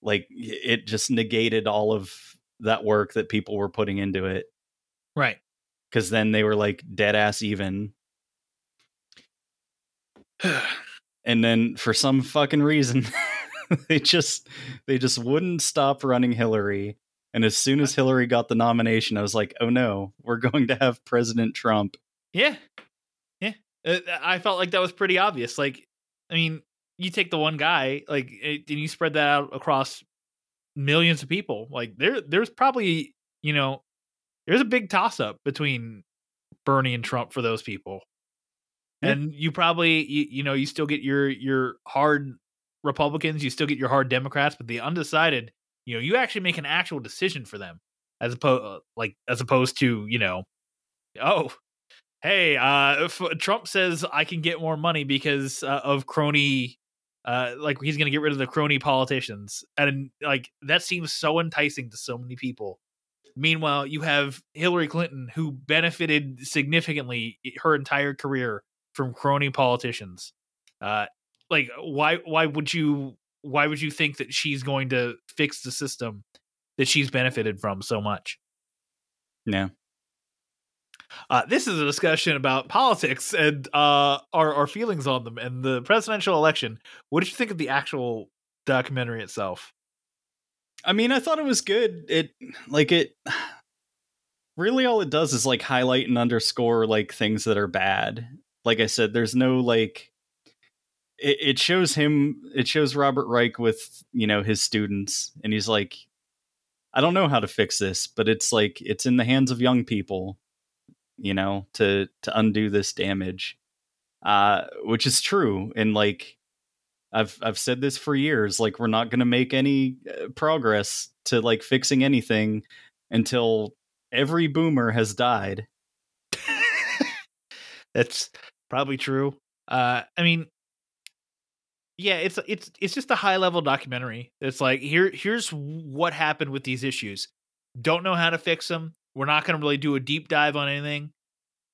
like it just negated all of that work that people were putting into it Right. because then they were like dead ass even and then for some fucking reason they just they just wouldn't stop running hillary and as soon as hillary got the nomination i was like oh no we're going to have president trump Yeah. Yeah. Uh, I felt like that was pretty obvious. Like, I mean, you take the one guy, like, and you spread that out across millions of people. Like, there, there's probably, you know, there's a big toss up between Bernie and Trump for those people. Yeah. And you probably, you, you know, you still get your your hard Republicans, you still get your hard Democrats, but the undecided, you know, you actually make an actual decision for them, as opposed, like, as opposed to, you know, oh, hey, uh, if Trump says I can get more money because uh, of crony, uh, like he's going to get rid of the crony politicians, and like that seems so enticing to so many people. Meanwhile, you have Hillary Clinton, who benefited significantly her entire career from crony politicians. Uh, like, why? Why would you? Why would you think that she's going to fix the system that she's benefited from so much? yeah Uh, this is a discussion about politics and uh, our our feelings on them and the presidential election. What did you think of the actual documentary itself? I mean, I thought it was good. It like it really all it does is like highlight and underscore like things that are bad. Like I said, there's no like it, it shows him it shows Robert Reich with, you know, his students and he's like I don't know how to fix this, but it's like it's in the hands of young people, you know, to to undo this damage. Uh which is true and like I've I've said this for years. Like we're not going to make any uh, progress to like fixing anything until every boomer has died. That's probably true. Uh, I mean, yeah, it's it's it's just a high level documentary. It's like here here's what happened with these issues. Don't know how to fix them. We're not going to really do a deep dive on anything.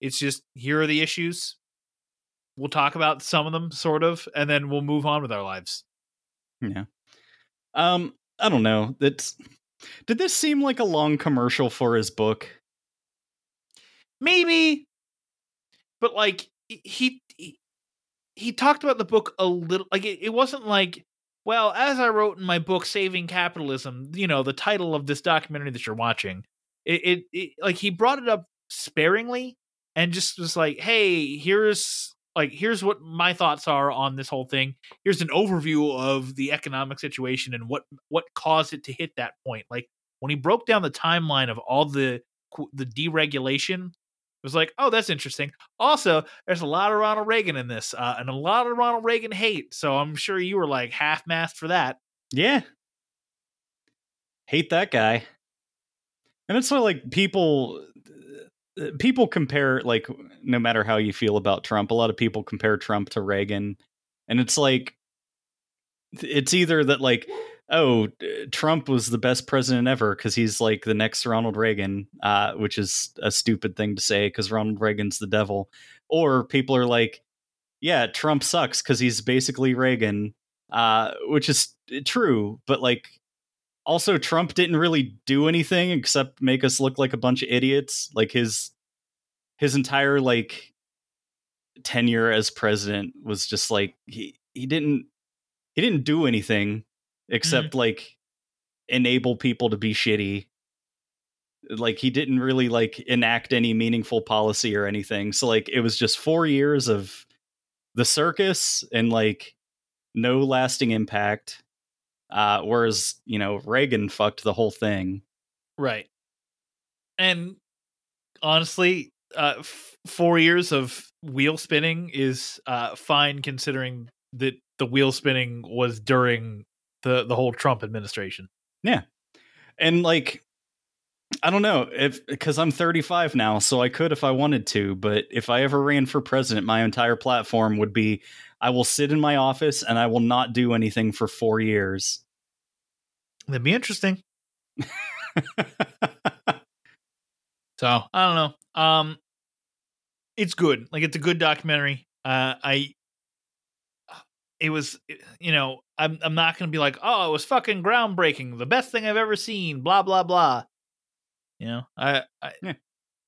It's just here are the issues. We'll talk about some of them, sort of, and then we'll move on with our lives. Yeah. Um, I don't know. That's did this seem like a long commercial for his book? maybe but like he he, he talked about the book a little like it, it wasn't like well as i wrote in my book saving capitalism you know the title of this documentary that you're watching it, it, it like he brought it up sparingly and just was like hey here's like here's what my thoughts are on this whole thing here's an overview of the economic situation and what what caused it to hit that point like when he broke down the timeline of all the the deregulation it was like, oh, that's interesting. Also, there's a lot of Ronald Reagan in this, uh, and a lot of Ronald Reagan hate. So I'm sure you were like half mast for that. Yeah. Hate that guy. And it's like people uh, people compare like no matter how you feel about Trump, a lot of people compare Trump to Reagan. And it's like it's either that like oh Trump was the best president ever because he's like the next Ronald Reagan, uh, which is a stupid thing to say because Ronald Reagan's the devil, or people are like, yeah, Trump sucks because he's basically Reagan, uh, which is true, but like also Trump didn't really do anything except make us look like a bunch of idiots. Like his his entire like tenure as president was just like he he didn't he didn't do anything except mm-hmm. like enable people to be shitty like he didn't really like enact any meaningful policy or anything so like it was just 4 years of the circus and like no lasting impact uh whereas you know Reagan fucked the whole thing right and honestly uh f- 4 years of wheel spinning is uh fine considering that the wheel spinning was during the the whole Trump administration. Yeah. And like I don't know if because I'm 35 now, so I could if I wanted to. But if I ever ran for president, my entire platform would be: I will sit in my office and I will not do anything for four years. That'd be interesting. so I don't know. Um, it's good. Like it's a good documentary. Uh, I. It was, you know, I'm I'm not gonna be like, oh, it was fucking groundbreaking, the best thing I've ever seen, blah blah blah. You know, I, I Yeah.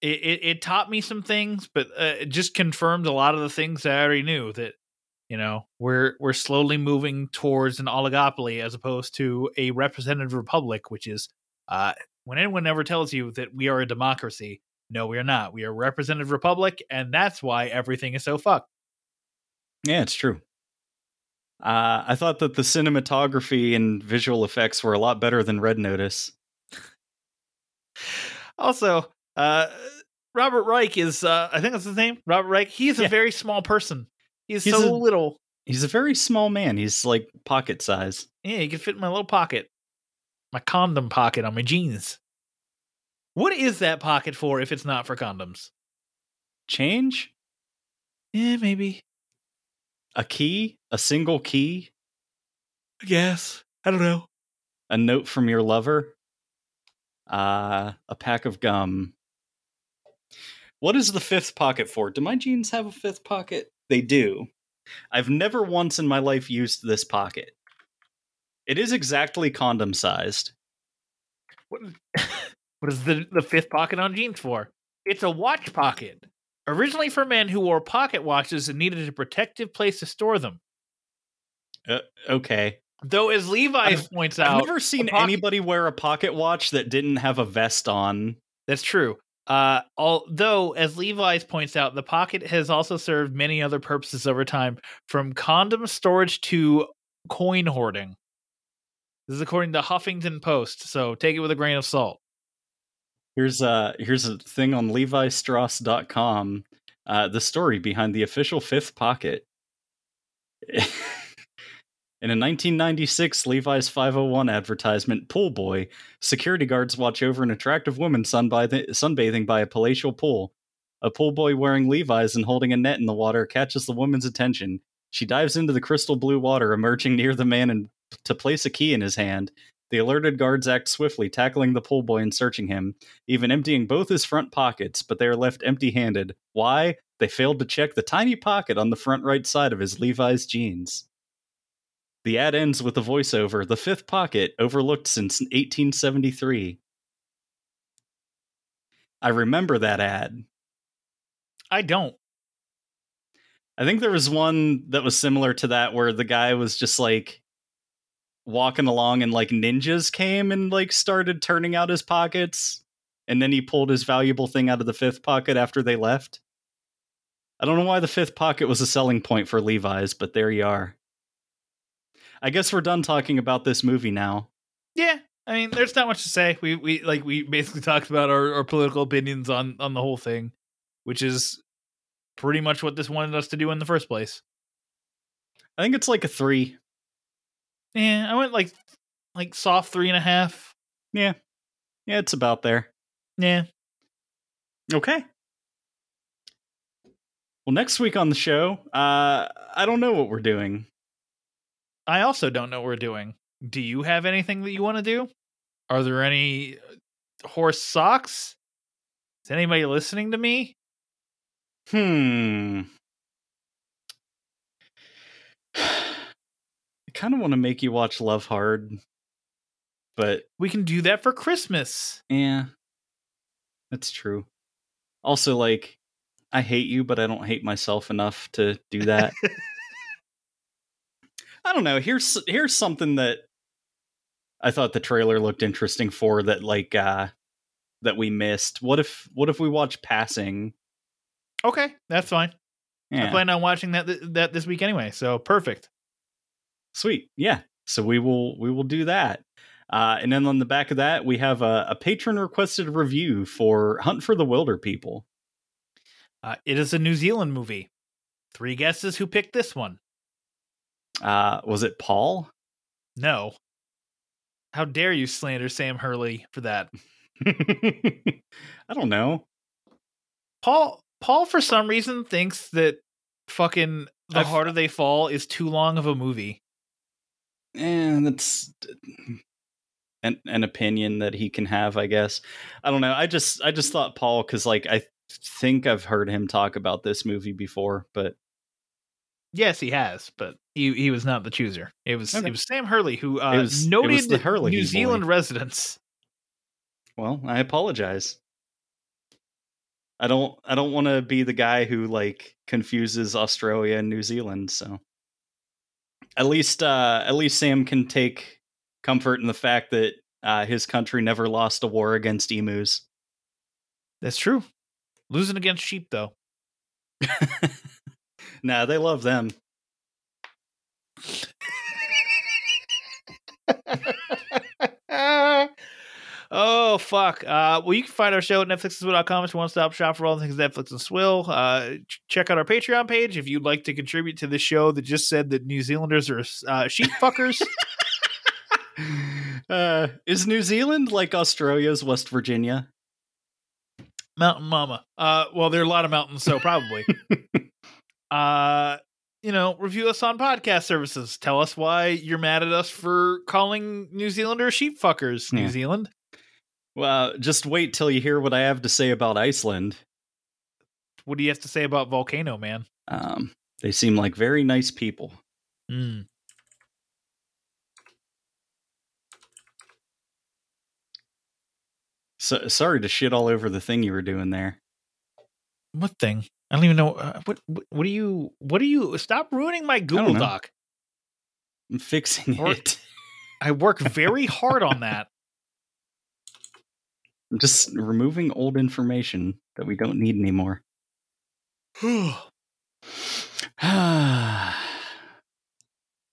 it, it it taught me some things, but uh, it just confirmed a lot of the things that I already knew. That you know, we're we're slowly moving towards an oligopoly as opposed to a representative republic, which is uh, when anyone ever tells you that we are a democracy, no, we are not. We are a representative republic, and that's why everything is so fucked. Yeah, it's true. Uh, I thought that the cinematography and visual effects were a lot better than Red Notice. Also, uh, Robert Reich is, uh, I think that's his name, Robert Reich. He's Yeah. a very small person. He's, He's so a- little. He's a very small man. He's like pocket size. Yeah, he can fit in my little pocket, my condom pocket on my jeans. What is that pocket for if it's not for condoms? Change? Yeah, maybe. A key? A single key? I guess. I don't know. A note from your lover? Uh, a pack of gum. What is the fifth pocket for? Do my jeans have a fifth pocket? They do. I've never once in my life used this pocket. It is exactly condom sized. What, what is the, the fifth pocket on jeans for? It's a watch pocket. Originally for men who wore pocket watches and needed a protective place to store them. Uh, okay. Though, as Levi's points out, I've never seen pocket- anybody wear a pocket watch that didn't have a vest on. That's true. Uh, although, as Levi's points out, the pocket has also served many other purposes over time, from condom storage to coin hoarding. This is according to Huffington Post, so take it with a grain of salt. Here's a here's a thing on levistrauss.com. Uh, the story behind the official fifth pocket. In a 1996 Levi's 501 advertisement, Pool Boy, security guards watch over an attractive woman sunbathing, by a palatial pool. A pool boy wearing Levi's and holding a net in the water catches the woman's attention. She dives into the crystal blue water, emerging near the man and to place a key in his hand. The alerted guards act swiftly, tackling the pool boy and searching him, even emptying both his front pockets, but they are left empty handed. Why? They failed to check the tiny pocket on the front right side of his Levi's jeans. The ad ends with a voiceover the fifth pocket, overlooked since 1873. I remember that ad. I don't. I think there was one that was similar to that where the guy was just like walking along and like ninjas came and like started turning out his pockets and then he pulled his valuable thing out of the fifth pocket after they left. I don't know why the fifth pocket was a selling point for Levi's, but there you are. I guess we're done talking about this movie now. Yeah, I mean, there's not much to say. We we like we basically talked about our, our political opinions on on the whole thing, which is pretty much what this wanted us to do in the first place. I think it's like a three. Yeah, I went like like soft three and a half. Yeah. Yeah, it's about there. Yeah. Okay. Well, next week on the show, uh, I don't know what we're doing. I also don't know what we're doing. Do you have anything that you want to do? Are there any uh, horse socks? Is anybody listening to me? Hmm. I kind of want to make you watch Love Hard, but We can do that for Christmas. yeah, that's true. Also, like, I hate you, but I don't hate myself enough to do that. I don't know. Here's here's something that I thought the trailer looked interesting for that like uh that we missed. What if what if we watch Passing? Okay, that's fine. I plan on watching that th- that this week anyway, so perfect. Sweet. Yeah. So we will we will do that. Uh, and then on the back of that, we have a, a Patreon requested review for Hunt for the Wilderpeople. Uh, it is a New Zealand movie. Three guesses who picked this one. Uh, was it Paul? No. How dare you slander Sam Hurley for that? I don't know. Paul Paul for some reason thinks that fucking The I've- Harder They Fall is too long of a movie. And that's an an opinion that he can have, I guess. I don't know. I just I just thought Paul because like I think I've heard him talk about this movie before, but Yes, he has, but he he was not the chooser. It was Okay. it was Sam Hurley who uh, was- noted the Hurley New boy. Zealand residents. well, I apologize. I don't I don't want to be the guy who like confuses Australia and New Zealand, so at least uh at least Sam can take comfort in the fact that uh his country never lost a war against emus. That's true. Losing against sheep though. Nah, they love them. oh fuck! Uh, well, you can find our show at netflixandswill.com. It's a one-stop shop for all things Netflix and Swill. Uh, ch- check out our Patreon page if you'd like to contribute to this show that just said that New Zealanders are uh, sheep fuckers. Uh is New Zealand like Australia's West Virginia? Mountain Mama. Uh, well, there are a lot of mountains, so probably. uh, you know, review us on podcast services. Tell us why you're mad at us for calling New Zealanders sheep fuckers. New Yeah. Zealand. Well, just wait till you hear what I have to say about Iceland. What do you have to say about Volcano Man? Um, they seem like very nice people. Hmm. So sorry to shit all over the thing you were doing there. What thing? I don't even know. Uh, what, what? Do you? What do you? Stop ruining my Google. Doc. I'm fixing Or- it. I work very hard on that. I'm just removing old information that we don't need anymore.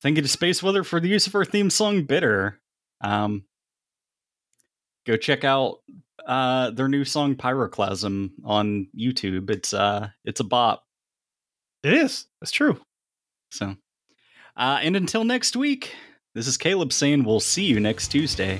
Thank you to Space Weather for the use of our theme song "Bitter." Um, go check out uh, their new song "Pyroclasm" on YouTube. It's uh, it's a bop. It is. That's true. So, uh, and until next week, this is Caleb saying we'll see you next Tuesday.